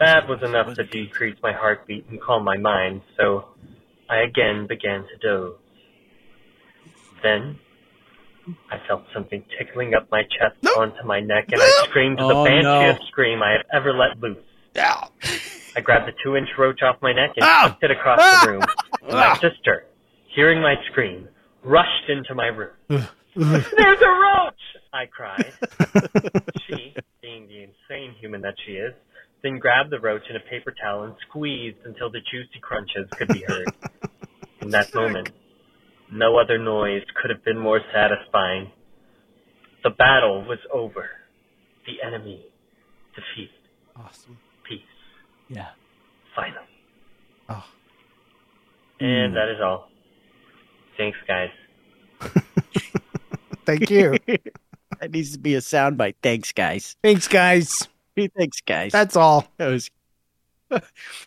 That was enough to decrease my heartbeat and calm my mind, so I again began to doze. Then, I felt something tickling up my chest onto my neck, and I screamed the
Oh,
banshee
no.
scream I have ever let loose. I grabbed the two inch roach off my neck and chucked it across the room. And my sister, hearing my scream, rushed into my room. There's a roach! I cried. she, being the insane human that she is, then grabbed the roach in a paper towel and squeezed until the juicy crunches could be heard. In that moment, no other noise could have been more satisfying. The battle was over. The enemy defeated.
Awesome.
Peace.
Yeah.
Final.
Oh.
And
Hmm.
that is all. Thanks, guys.
Thank you.
that needs to be a soundbite. Thanks, guys.
Thanks, guys.
Thanks, guys.
That's all.
It was.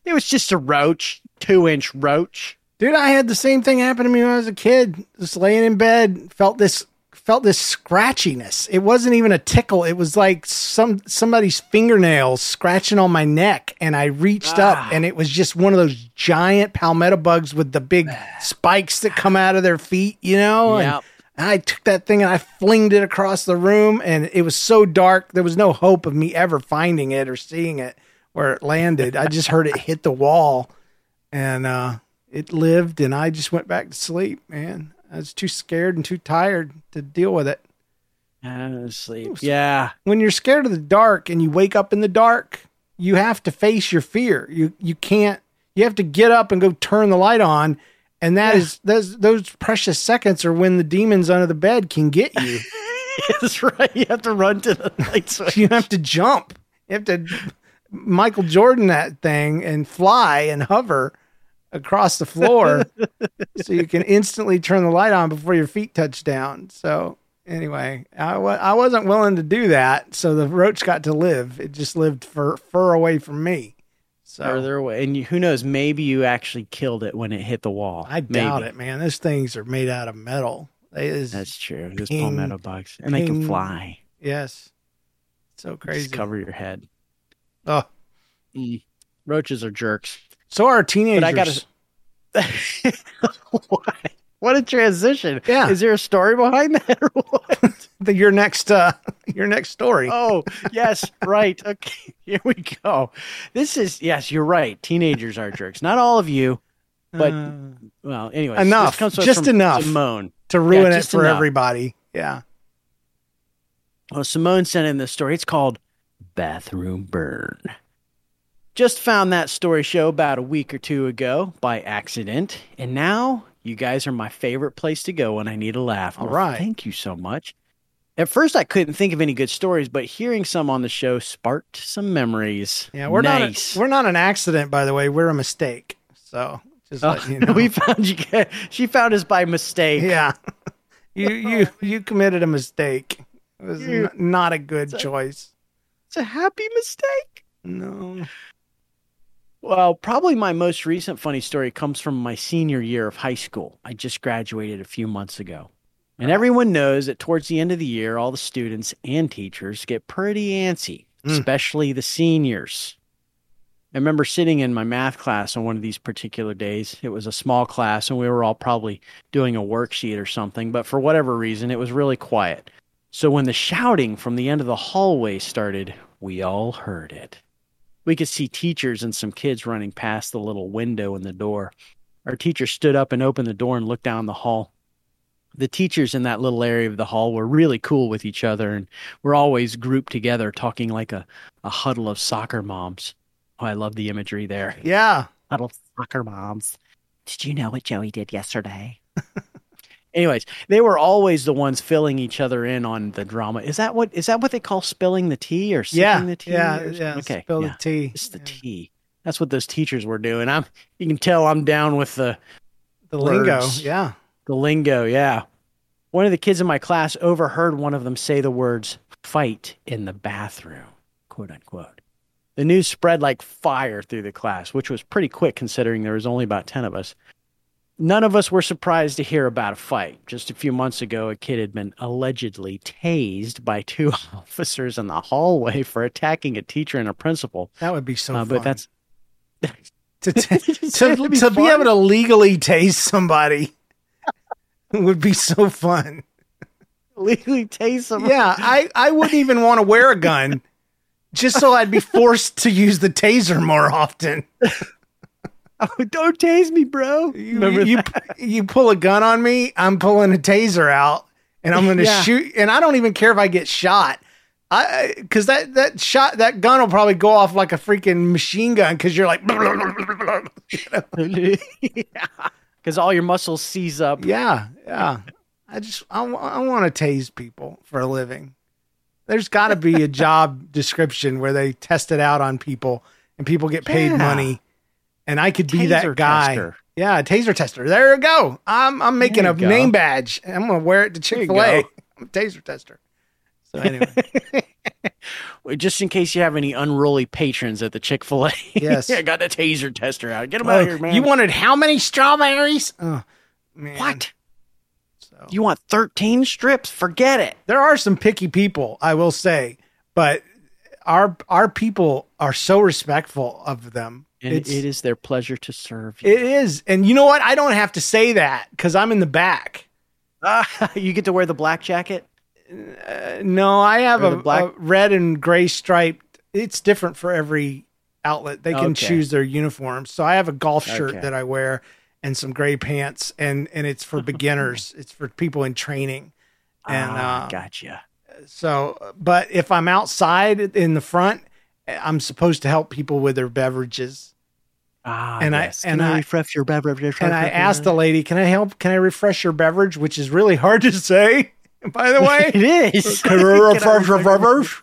It was just a roach, two inch roach.
Dude, I had the same thing happen to me when I was a kid. Just laying in bed, felt this felt this scratchiness. It wasn't even a tickle. It was like some somebody's fingernails scratching on my neck, and I reached up, and it was just one of those giant palmetto bugs with the big spikes that come out of their feet. You know,
Yep.
and I took that thing and I flinged it across the room, and it was so dark. There was no hope of me ever finding it or seeing it where it landed. I just heard it hit the wall, and uh, it lived, and I just went back to sleep. Man, I was too scared and too tired to deal with it.
Uh, Honestly, yeah.
When you're scared of the dark and you wake up in the dark, you have to face your fear. You you can't. You have to get up and go turn the light on. And that is those those precious seconds are when the demons under the bed can get you.
That's right. You have to run to the light switch.
you have to jump. You have to Michael Jordan that thing and fly and hover across the floor so you can instantly turn the light on before your feet touch down. So anyway, I I wasn't willing to do that, so the roach got to live. It just lived fur fur away from me. So
Further away, and you, who knows? Maybe you actually killed it when it hit the wall.
I doubt it, man. Those things are made out of metal. They is
That's true. Those palmetto bugs, and they can fly.
Yes. So crazy.
Just cover your head.
Oh.
Mm. Roaches are jerks.
So are teenagers.
But I gotta. what? What a transition!
Yeah.
Is there a story behind that? Or what?
the, your next uh your next story.
Oh, yes, right. Okay, here we go. This is yes, you're right. Teenagers are jerks. Not all of you, but
Uh,
well, anyway,
enough. Just enough
Simone
to ruin
Yeah,
it for
enough.
everybody. Yeah.
Well, Simone sent in this story. It's called Bathroom Burn. Just found that story show about a week or two ago by accident, and now you guys are my favorite place to go when I need a laugh.
All
Well,
right.
Thank you so much. At first, I couldn't think of any good stories, but hearing some on the show sparked some memories.
Yeah, we're
nice.
not a, we're not an accident, by the way. We're a mistake. So just
Oh,
you know.
we found you. She found us by mistake.
yeah, you you you committed a mistake. It was
You-
not a good choice.
It's a happy mistake.
No.
Well, probably my most recent funny story comes from my senior year of high school. I just graduated a few months ago. And everyone knows that towards the end of the year, all the students and teachers get pretty antsy,
Mm.
especially the seniors. I remember sitting in my math class on one of these particular days. It was a small class, and we were all probably doing a worksheet or something, but for whatever reason, it was really quiet. So when the shouting from the end of the hallway started, we all heard it. We could see teachers and some kids running past the little window in the door. Our teacher stood up and opened the door and looked down the hall. The teachers in that little area of the hall were really cool with each other and were always grouped together talking like a, a huddle of soccer moms. Oh, I love the imagery there.
Yeah.
Huddle soccer moms. Did you know what Joey did yesterday? Anyways, they were always the ones filling each other in on the drama. Is that what is that what they call spilling the tea or sipping
Yeah,
the tea?
yeah, yeah,
Okay,
spill the tea.
It's the tea. That's what those teachers were doing. I'm. You can tell I'm down with the
The lingo. Yeah.
The lingo, yeah. One of the kids in my class overheard one of them say the words fight in the bathroom, quote unquote. The news spread like fire through the class, which was pretty quick considering there was only about 10 of us. None of us were surprised to hear about a fight. Just a few months ago, a kid had been allegedly tased by two officers in the hallway for attacking a teacher and a principal.
That would be so
Uh,
fun.
but that's
to to, to,
be
to be able to legally tase somebody would be so fun.
legally tase somebody?
Yeah, I, I wouldn't even want to wear a gun just so I'd be forced to use the taser more often.
Oh, don't tase me, bro.
You, you, you pull a gun on me, I'm pulling a taser out and I'm going to
Yeah.
shoot. And I don't even care if I get shot. I because that that shot that gun will probably go off like a freaking machine gun because you're like
Because all your muscles seize up.
Yeah, yeah. I just I, want to tase people for a living. There's got to be a job description where they test it out on people and people get paid
Yeah.
money. And I could be that guy.
tester.
Yeah, a taser tester. There you go. I'm I'm making a
go.
name badge. I'm gonna wear it to Chick Fil A. I'm a taser tester. So anyway,
Just in case you have any unruly patrons at the Chick Fil A.
Yes.
I got the taser tester out. Get out
Oh,
of here, man.
you wanted how many strawberries? Oh, man.
what? You want thirteen strips? Forget it.
there are some picky people, I will say, but our our people are so respectful of them.
And
It's-
it is their pleasure to serve you.
It is, and you know what? I don't have to say that because I'm in the back.
Ah, you get to wear the black jacket.
Uh, no, I have a,
black-
a red and gray striped. It's different for every outlet. They can
Okay.
choose their uniforms. So I have a golf shirt
Okay.
that I wear and some gray pants, and and it's for beginners. it's for people in training. And
Ah,
uh,
gotcha.
So, but if I'm outside in the front, I'm supposed to help people with their beverages.
Ah,
and I-
yes.
and
Can
I-
refresh your beverage.
And I asked the lady, "Can I help? Can I refresh your beverage?" Which is really hard to say, by the way.
it is.
Can I refresh your beverage?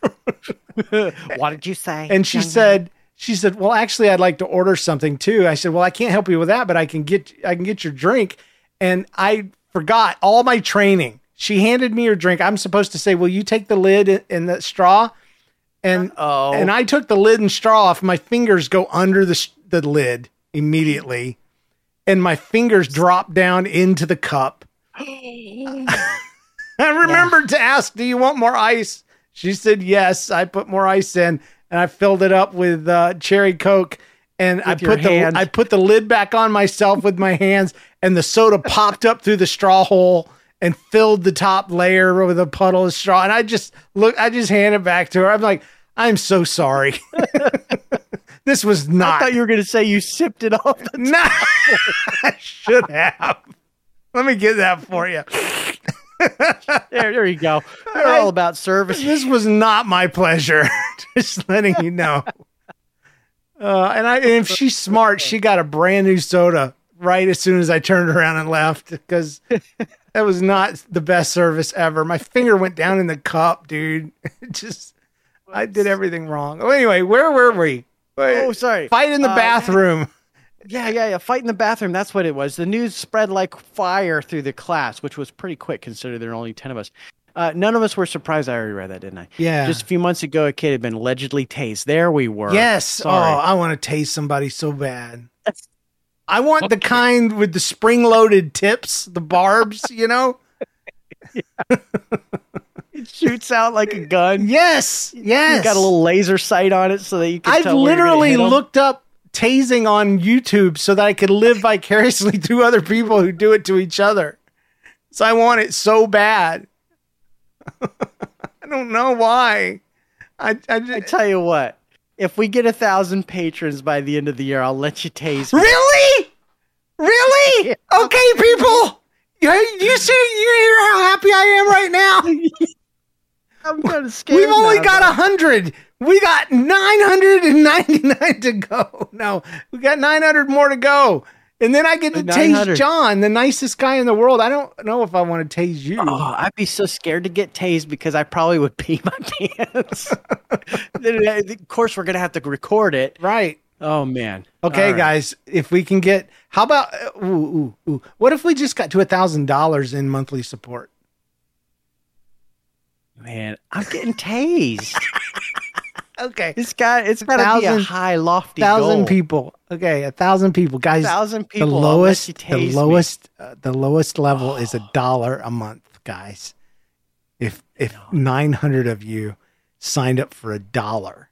what did you say?
And she said, "She said, well, actually, I'd like to order something too." I said, "Well, I can't help you with that, but I can get I can get your drink." And I forgot all my training. She handed me her drink. I'm supposed to say, "Will you take the lid and the straw?" And
oh,
and I took the lid and straw off. My fingers go under the the lid immediately, and my fingers drop down into the cup. I remembered to ask, "Do you want more ice?" She said yes. I put more ice in, and I filled it up with uh, cherry coke. And I
With your
put the. I put the lid back on myself with my hands, and the soda popped up through the straw hole and filled the top layer with a puddle of straw. And I just look, I just hand it back to her. I'm like, I'm so sorry. this was not.
I thought you were going to say you sipped it off. The
no, I should have. Let me get that for you.
there, there you go. They're all about service.
This was not my pleasure. Just letting you know. Uh, and I, and if she's smart, she got a brand new soda right as soon as I turned around and left because that was not the best service ever. My finger went down in the cup, dude. Just, I did everything wrong. Well, anyway, where were we?
Oh, sorry.
Fight in the
Uh,
bathroom.
Yeah, yeah, yeah. Fight in the bathroom. That's what it was. The news spread like fire through the class, which was pretty quick considering there were only 10 of us. Uh, none of us were surprised. I already read that, didn't I?
Yeah.
Just a few months ago, a kid had been allegedly tased. There we were.
Yes.
Sorry.
Oh, I want to taste somebody so bad. I want the kind with the spring loaded tips, the barbs, you know?
it shoots out like a gun.
Yes, yes.
You got a little laser sight on it so that you can.
I've
tell where you're gonna
literally looked up tasing on YouTube so that I could live vicariously through other people who do it to each other. So I want it so bad. I don't know why. I I, just,
I tell you what, if we get a thousand patrons by the end of the year, I'll let you tase. me.
Really? Really? Okay, people. You, you see, you hear how happy I am right now?
I'm kind of scared.
We've only
now,
got a hundred. We got 999 to go. No, we got 900 more to go. And then I get to tase John, the nicest guy in the world. I don't know if I want to tase you.
Oh, I'd be so scared to get tased because I probably would pee my pants. Uh, of course, we're gonna have to record it.
Right.
Oh man.
Okay,
right.
guys, if we can get, how about, uh, ooh, ooh, ooh. what if we just got to a thousand dollars in monthly support?
Man, I'm getting tased.
Okay.
This guy, it's gotta be a
Thousand-
high, lofty
thousand
goal.
people. Okay, a thousand people, guys.
A Thousand people,
The lowest, the lowest, uh, the lowest level is a dollar a month, guys. If if nine hundred of you signed up for a dollar,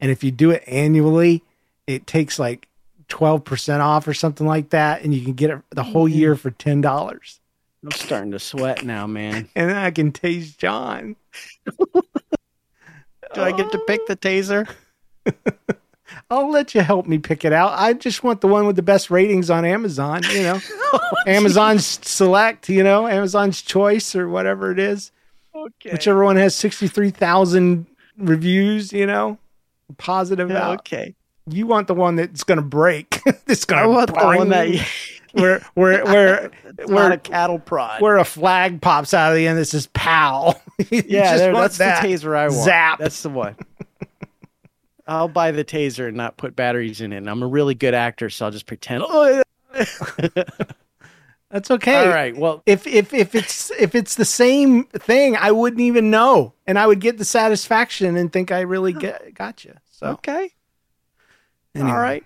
and if you do it annually, it takes like twelve percent off or something like that, and you can get it the whole
Mm-hmm.
year for ten dollars.
I'm starting to sweat now, man.
And I can taste John.
Do I get to pick the taser?
I'll let you help me pick it out. I just want the one with the best ratings on Amazon, you know. Oh, Amazon's select, you know, Amazon's choice or whatever it is.
Okay.
Whichever one has 63,000 reviews, you know, positive out.
okay.
You want the one that's going to break. that's going
I
to
want the one that
where where where where
a cattle prod.
where a flag pops out of the end that says "pal."
Yeah,
just
there, that's
that.
the taser I want.
Zap.
That's the one. I'll buy the taser and not put batteries in it. And I'm a really good actor, so I'll just pretend. Oh.
That's okay.
All right. Well,
if if if it's if it's the same thing, I wouldn't even know, and I would get the satisfaction and think I really get, got you. So
okay.
Anyway.
All right.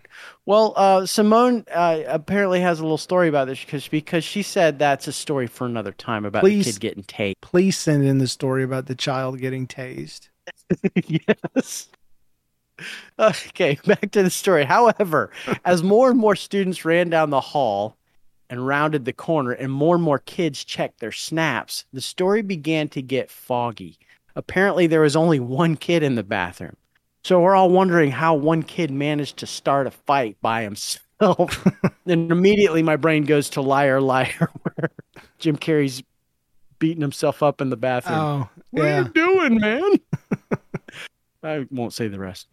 Well, uh, Simone uh, apparently has a little story about this because because she said that's a story for another time about
Please.
the kid getting tased.
please send in the story about the child getting tased.
yes. Okay, back to the story. However, as more and more students ran down the hall and rounded the corner, and more and more kids checked their snaps, the story began to get foggy. Apparently, there was only one kid in the bathroom. So we're all wondering how one kid managed to start a fight by himself. and immediately my brain goes to Liar Liar, where Jim Carrey's beating himself up in the bathroom.
Oh,
What
yeah.
are you doing, man? I won't say the rest.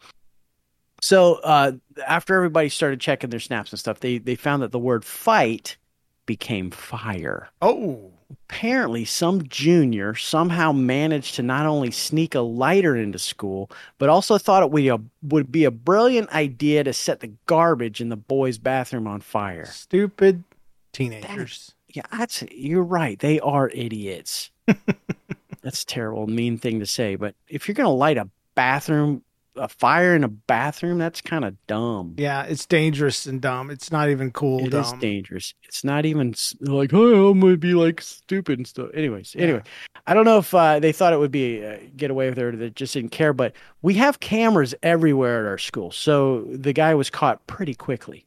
So uh, after everybody started checking their snaps and stuff, they they found that the word fight became fire.
Oh,
Apparently, some junior somehow managed to not only sneak a lighter into school, but also thought it would be a, would be a brilliant idea to set the garbage in the boys' bathroom on fire.
stupid teenagers.
Yeah, that's you're right. They are idiots. that's a terrible, mean thing to say. But if you're gonna light a bathroom, a fire in a bathroom, that's kind of dumb.
Yeah, it's dangerous and dumb. It's not even cool.
It is
dumb.
dangerous. It's not even like, oh, I'm gonna be like stupid and stuff. Anyways, anyway, I don't know if uh, they thought it would be uh, get away with it or they just didn't care. But we have cameras everywhere at our school, so the guy was caught pretty quickly.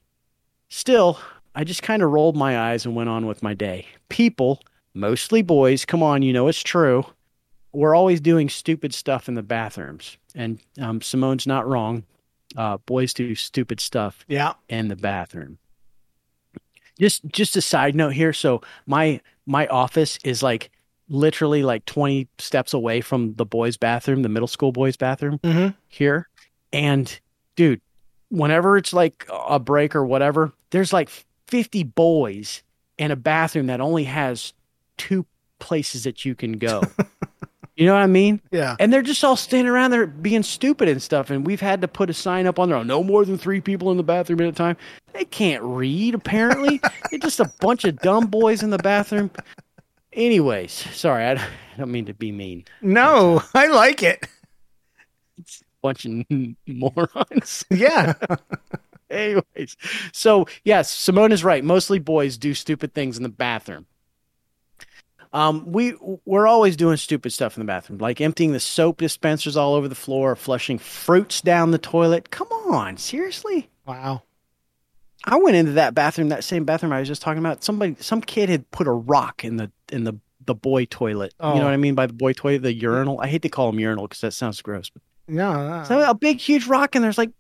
Still, I just kind of rolled my eyes and went on with my day. People, mostly boys, come on, you know it's true. We're always doing stupid stuff in the bathrooms, and um, Simone's not wrong. Uh, boys do stupid stuff
Yeah.
in the bathroom. Just just a side note here. So my my office is like literally like 20 steps away from the boys' bathroom, the middle school boys' bathroom
Mhm.
here. And dude, whenever it's like a break or whatever, there's like 50 boys in a bathroom that only has two places that you can go. you know what I mean?
Yeah.
And they're just all standing around there being stupid and stuff. And we've had to put a sign up on there, no more than three people in the bathroom at a time. They can't read, apparently. they're just a bunch of dumb boys in the bathroom. Anyways, sorry, I don't mean to be mean.
No, uh, I like it.
It's a Bunch of morons.
Yeah.
Anyways, so yes, Simone is right. Mostly boys do stupid things in the bathroom. Um, we we're always doing stupid stuff in the bathroom, like emptying the soap dispensers all over the floor, flushing fruits down the toilet. Come on, seriously?
Wow.
I went into that bathroom, that same bathroom I was just talking about. Somebody, some kid had put a rock in the in the the boy toilet. You
Oh.
know what I mean by the boy toilet, the urinal. I hate to call them urinal because that sounds gross. But
No, no.
so a big, huge rock, and there's like,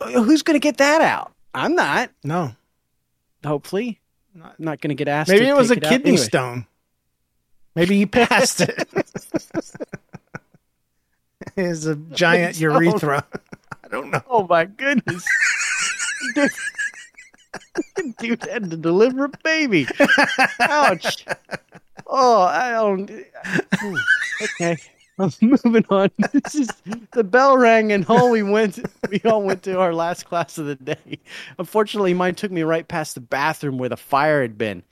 who's going to get that out? I'm not.
No.
Hopefully, not, not going to get asked.
Maybe it was a
out.
kidney
Anyway.
stone. Maybe he passed. It's a giant
Stone.
urethra. I don't know.
Oh my goodness. Dude had to deliver a baby. Ouch. Oh, I don't. Okay, I'm moving on. This is the bell rang and home we went. We all went to our last class of the day. Unfortunately, mine took me right past the bathroom where the fire had been.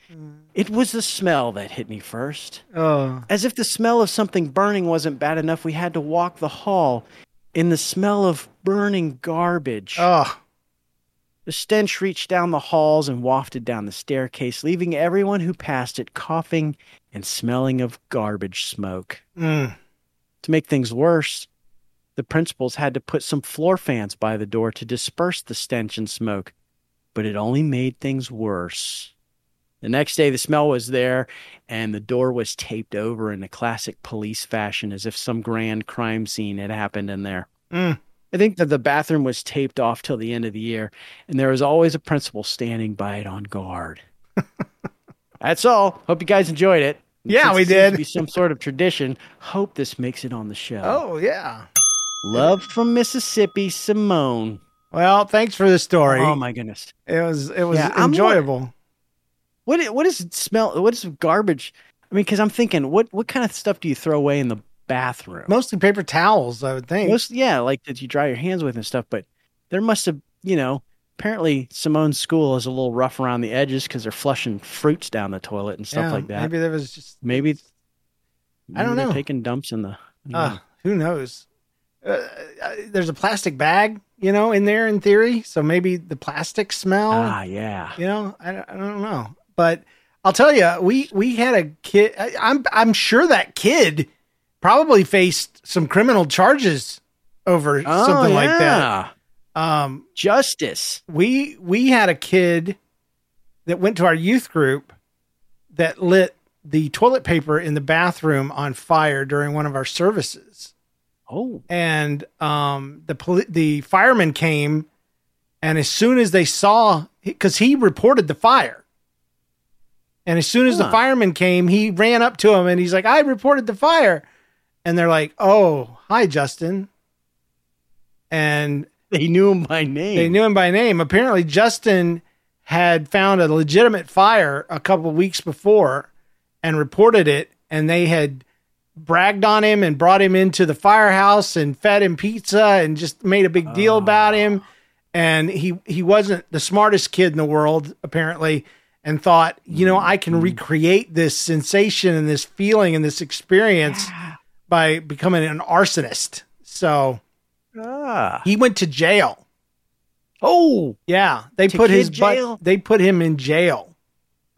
It was the smell that hit me first.
Oh.
As if the smell of something burning wasn't bad enough, we had to walk the hall in the smell of burning garbage.
Oh.
The stench reached down the halls and wafted down the staircase, leaving everyone who passed it coughing and smelling of garbage smoke.
Mm.
To make things worse, the principals had to put some floor fans by the door to disperse the stench and smoke, but it only made things worse. The next day, the smell was there, and the door was taped over in a classic police fashion as if some grand crime scene had happened in there.
Mm.
I think that the bathroom was taped off till the end of the year, and there was always a principal standing by it on guard. That's all. Hope you guys enjoyed it.
Yeah,
Since
we
it seems to
did.
Be some sort of tradition. Hope this makes it on the show.
Oh, yeah.
Love from Mississippi, Simone.
Well, thanks for the story.
Oh my goodness.
It was it was
Yeah,
enjoyable.
What i- what does it smell? What is garbage? I mean, because I'm thinking, what what kind of stuff do you throw away in the bathroom?
Mostly paper towels, I would think.
Most, yeah, like that you dry your hands with and stuff. But there must have, you know, apparently Simone's school is a little rough around the edges because they're flushing fruits down the toilet and stuff
Yeah,
like that.
Maybe there was just
maybe,
I don't know.
taking dumps in the. Don't
uh,
know.
who knows? Uh, uh, there's a plastic bag, you know, in there in theory. So maybe the plastic smell.
ah, yeah.
You know, I, don't- I don't know, but I'll tell you, we we had a kid. I, I'm I'm sure that kid probably faced some criminal charges over
Oh,
something like
yeah.
that. Um,
Justice.
we we had a kid that went to our youth group that lit the toilet paper in the bathroom on fire during one of our services.
Oh,
and um, the poli- the firemen came, and as soon as they saw, because he reported the fire, and as soon as the
Huh.
fireman came, he ran up to him and he's like, "I reported the fire," and they're like, "Oh, hi, Justin," and
they knew him by name.
They knew him by name. Apparently, Justin had found a legitimate fire a couple weeks before and reported it, and they had bragged on him and brought him into the firehouse and fed him pizza and just made a big deal ah. about him. And he he wasn't the smartest kid in the world apparently, and thought, you know, I can mm-hmm. recreate this sensation and this feeling and this experience by becoming an arsonist. So
Ah.
he went to jail.
Oh,
yeah. They
To
put his
jail?
butt, they put him in jail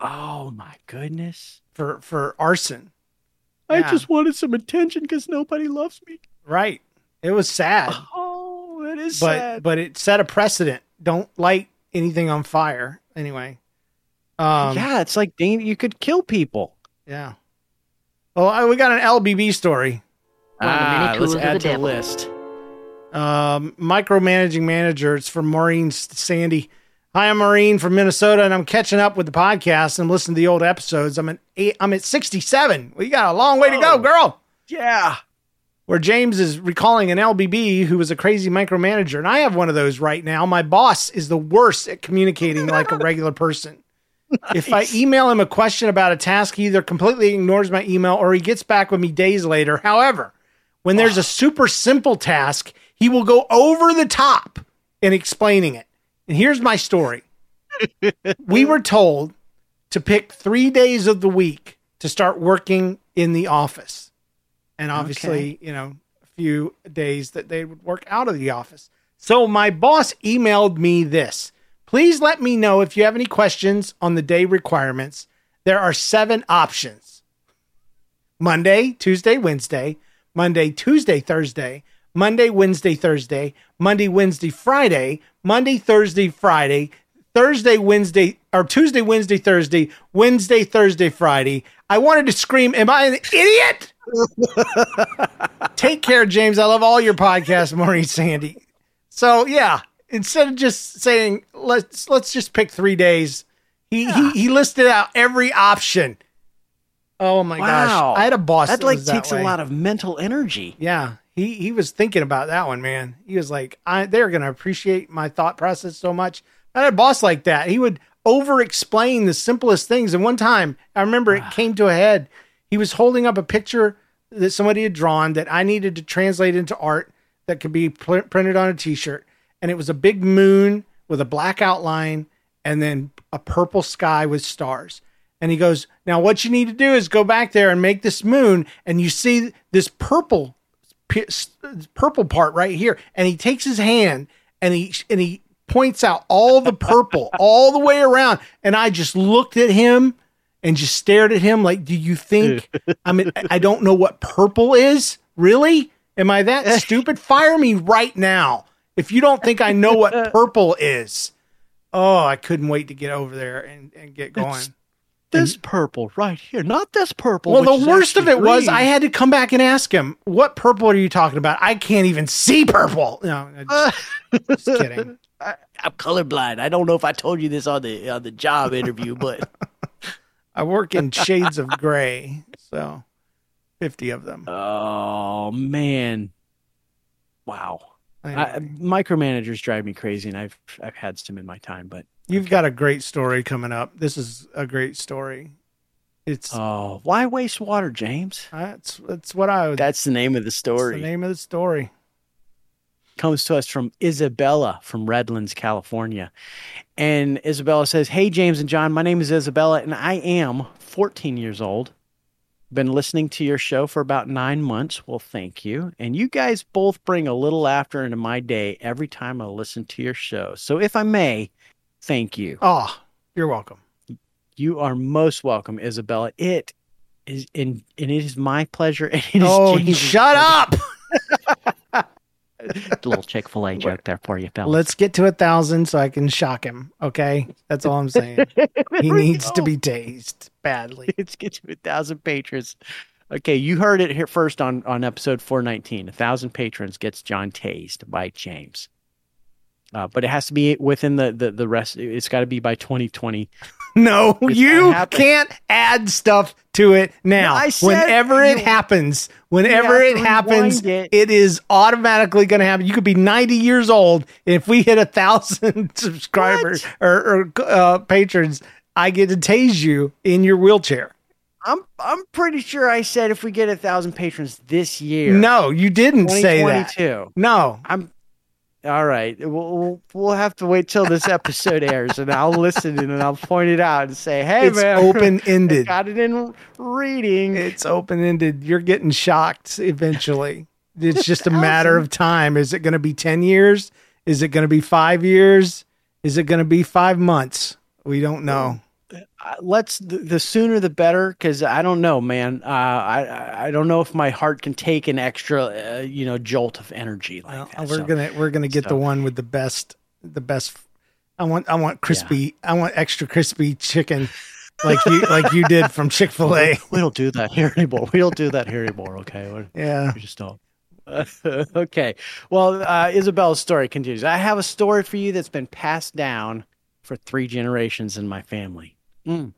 Oh my goodness.
for for arson.
I
Yeah.
just wanted some attention because nobody loves me.
Right. It was sad,
Oh, that is
but
sad.
but it set a precedent. Don't light anything on fire. Anyway. Um,
yeah, it's like dang, you could kill people.
Yeah. Well, I- we got an LBB story.
Ah, let's add to the list.
Um, micromanaging manager. It's from Maureen Sandy. Hi, I'm Maureen from Minnesota, and I'm catching up with the podcast and listening to the old episodes. I'm at eight, I'm at 67. We got a long way to go, girl.
Yeah.
Where James is recalling an LBB who was a crazy micromanager, and I have one of those right now. My boss is the worst at communicating like a regular person. If I email him a question about a task, he either completely ignores my email or he gets back with me days later. However, when there's a super simple task, he will go over the top in explaining it. And here's my story. we were told to pick three days of the week to start working in the office. And obviously, you know, a few days that they would work out of the office. So my boss emailed me this. Please let me know if you have any questions on the day requirements. There are seven options. Monday, Tuesday, Wednesday, Monday, Tuesday, Thursday, Monday, Wednesday, Thursday, Monday, Wednesday, Friday, Monday, Thursday, Friday, Thursday, Wednesday, or Tuesday, Wednesday, Thursday, Wednesday, Thursday, Friday. I wanted to scream, Am I an idiot? Take care, James. I love all your podcasts, Maurice Sandy. So yeah, instead of just saying let's let's just pick three days, he he, he listed out every option. Oh my
Wow.
gosh. I had a boss
That
that,
like takes
that
a lot of mental energy.
Yeah, he he was thinking about that one, man. He was like, I, they're gonna appreciate my thought process so much. I had a boss like that. He would over explain the simplest things. And one time, I remember it ah. came to a head. He was holding up a picture that somebody had drawn that I needed to translate into art that could be pl- printed on a T-shirt, and it was a big moon with a black outline and then a purple sky with stars. And he goes, Now, what you need to do is go back there and make this moon, and you see this purple p- purple part right here. And he takes his hand and he and he points out all the purple all the way around. And I just looked at him and just stared at him like, Do you think I mean I don't know what purple is? Really? Am I that stupid? Fire me right now. If you don't think I know what purple is. Oh, I couldn't wait to get over there and, and get going.
This purple right here, not this purple.
Well, the worst of it was. I had to come back and ask him, "What purple are you talking about? I can't even see purple." No, just, just kidding.
I, I'm colorblind. I don't know if I told you this on the on the job interview, but
I work in shades of gray, so fifty of them.
oh man, wow. I, micromanagers drive me crazy, and I've I've had some in my time, but
You've got a great story coming up. This is a great story. It's
oh, why waste water, James?
That's that's what I.
That's the name of the
That's
story.
the name of the story.
comes to us from Isabella from Redlands, California. And Isabella says, Hey, James and John, my name is Isabella, and I am 14 years old. Been listening to your show for about nine months. Well, thank you. And you guys both bring a little laughter into my day every time I listen to your show. So, if I may, thank you.
Oh, you're welcome.
You are most welcome, Isabella. It is, and, and it is my pleasure. And it is
Oh,
James's
shut
pleasure.
up!
A little Chick fil A joke there for you, fellas.
Let's get to a thousand so I can shock him. Okay, that's all I'm saying. he
There we
needs to be tased badly.
Let's get to a thousand patrons. Okay, you heard it here first on on episode four nineteen. A thousand patrons gets John tased by James. Uh, but it has to be within the the, the rest. It's got to be by twenty twenty.
No,
It's
you can't add stuff to it now.
No, I said
whenever it
you-
happens, whenever it happens,
rewind
it is automatically going to happen. You could be 90 years old. If we hit a thousand subscribers or, or uh, patrons, I get to tase you in your wheelchair.
I'm I'm pretty sure I said if we get a thousand patrons this year.
No, you didn't say that.
2022.
No,
I'm all right. We'll, we'll have to wait till this episode airs, and I'll listen and I'll point it out and say, "Hey,
it's
man,
open ended.
got it in reading."
It's open ended. You're getting shocked eventually. It's just a matter of time. Is it going to be 10 years? Is it going to be five years? Is it going to be five months? We don't know.
Uh, let's the, the sooner the better because I don't know, man. Uh, I I- don't know if my heart can take an extra, uh, you know, jolt of energy like that.
we're
So-
gonna we're gonna get the one with the best the best. I want I want crispy. I want extra crispy chicken, like you like you did from Chick Fil A.
We don't do that here anymore. We don't do that here anymore. Okay. We're-
Yeah.
We just don't. okay. Well, uh, Isabella's story continues. I have a story for you that's been passed down for three generations in my family. Mm.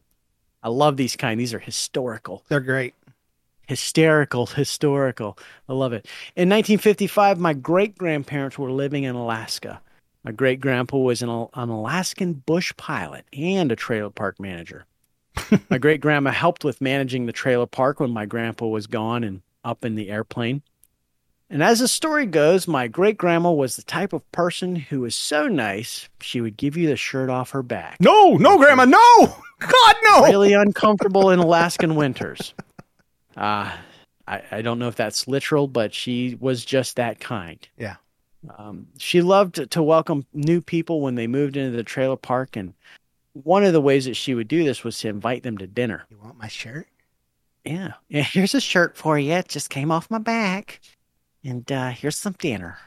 I love these kind. These are historical.
They're great.
Hysterical, historical. I love it. In 1955, my great grandparents were living in Alaska. My great grandpa was an, an Alaskan bush pilot and a trailer park manager. my great grandma helped with managing the trailer park when my grandpa was gone and up in the airplane. And as the story goes, my great grandma was the type of person who was so nice, she would give you the shirt off her back.
No, no, Grandma, no, God, no.
Really uncomfortable in Alaskan winters. Uh, I, I don't know if that's literal, but she was just that kind.
Yeah.
Um, she loved to welcome new people when they moved into the trailer park. And one of the ways that she would do this was to invite them to dinner.
You want my shirt?
Yeah. yeah. Here's a shirt for you. It just came off my back. And uh, here's some dinner.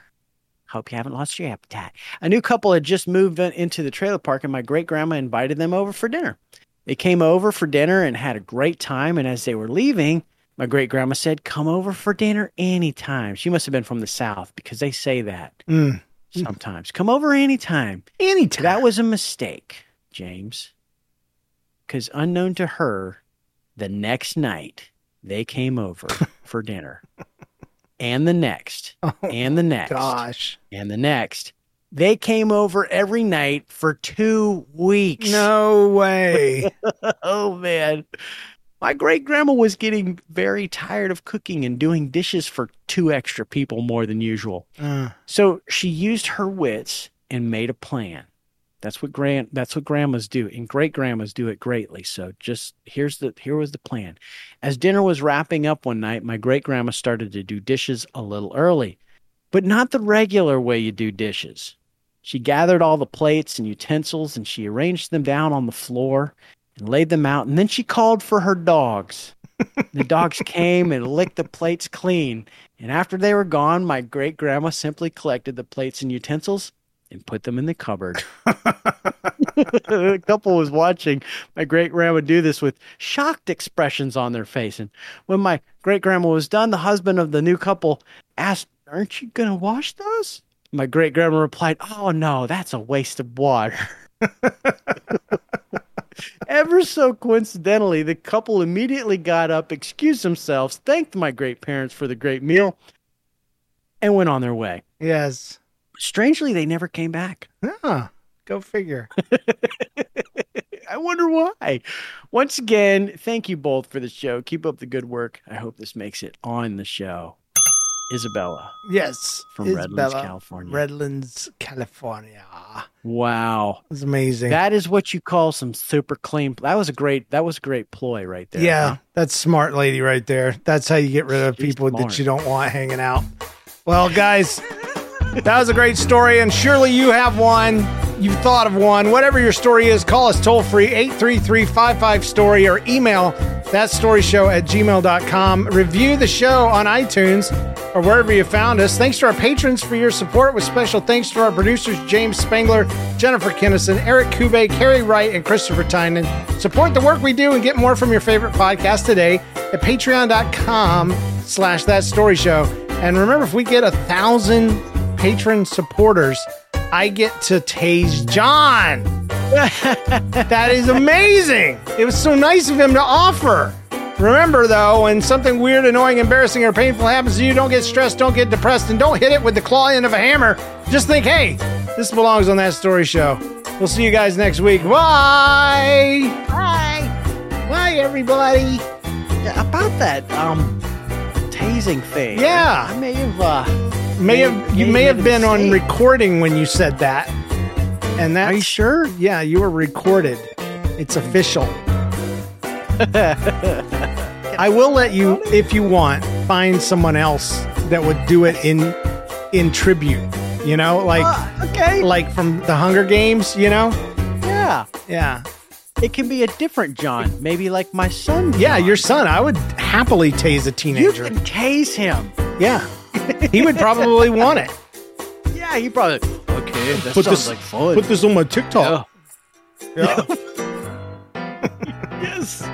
Hope you haven't lost your appetite. A new couple had just moved into the trailer park, and my great grandma invited them over for dinner. They came over for dinner and had a great time. And as they were leaving, my great grandma said, Come over for dinner anytime. She must have been from the South because they say that
Mm.
sometimes. Come over anytime.
Anytime.
That was a mistake, James. Because unknown to her, the next night they came over for dinner. And the next, and the next,
Gosh.
and the next. They came over every night for two weeks.
No way.
oh, man. My great grandma was getting very tired of cooking and doing dishes for two extra people more than usual.
Uh,
So she used her wits and made a plan. That's what grand that's what grandmas do, and great grandmas do it greatly. So just here's the here was the plan. As dinner was wrapping up one night, my great grandma started to do dishes a little early, but not the regular way you do dishes. She gathered all the plates and utensils and she arranged them down on the floor and laid them out, and then she called for her dogs. the dogs came and licked the plates clean. And after they were gone, my great grandma simply collected the plates and utensils and put them in the cupboard. a couple was watching my great grandma do this with shocked expressions on their face. And when my great grandma was done, the husband of the new couple asked, Aren't you going to wash those? My great grandma replied, Oh, no, that's a waste of water. Ever so coincidentally, the couple immediately got up, excused themselves, thanked my great parents for the great meal, and went on their way.
yes.
Strangely, they never came back.
Huh. Go figure.
I wonder why. Once again, thank you both for the show. Keep up the good work. I hope this makes it on the show. Isabella.
Yes.
From Redlands, California.
Redlands, California.
Wow.
It's amazing.
That is what you call some super clean. That was a great that was a great ploy right there.
yeah,
huh?
that's smart lady right there. That's how you get rid of people
smart.
that you don't want hanging out. Well, guys, that was a great story, and surely you have one. You've thought of one. Whatever your story is, call us toll free 833 55 story or email that story show at gmail.com. Review the show on iTunes or wherever you found us. Thanks to our patrons for your support, with special thanks to our producers James Spangler, Jennifer Kinnison, Eric Kube, Carrie Wright, and Christopher Tynan. Support the work we do and get more from your favorite podcast today at patreon.com slash that story show. And remember, if we get a thousand patron supporters, I get to tase John. that is amazing. It was so nice of him to offer. Remember, though, when something weird, annoying, embarrassing, or painful happens to you, don't get stressed, don't get depressed, and don't hit it with the claw end of a hammer. Just think, hey, this belongs on that story show. We'll see you guys next week. Bye. Bye. Bye, everybody.
Yeah, about that um tasing thing.
Yeah.
I, I may have uh
May have you may have been on recording when you said that, and that. Are you
sure?
Yeah, you were recorded. It's official. I will let you, if you want, find someone else that would do it in in tribute. You know, like ah,
okay,
like from the Hunger Games. You know,
Yeah.
yeah,
It can be a different John. Maybe like my son.
yeah. Your son, I would happily tase a teenager.
You can tase him.
Yeah, he would probably want it.
Yeah, he probably Okay, that
Put
sounds
this-
like fun.
Put this on my TikTok. Yeah.
yes.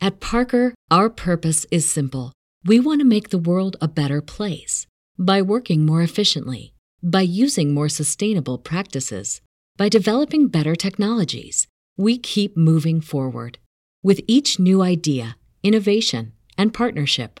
At Parker, our purpose is simple. We want to make the world a better place by working more efficiently, by using more sustainable practices, by developing better technologies. We keep moving forward. With each new idea, innovation, and partnership,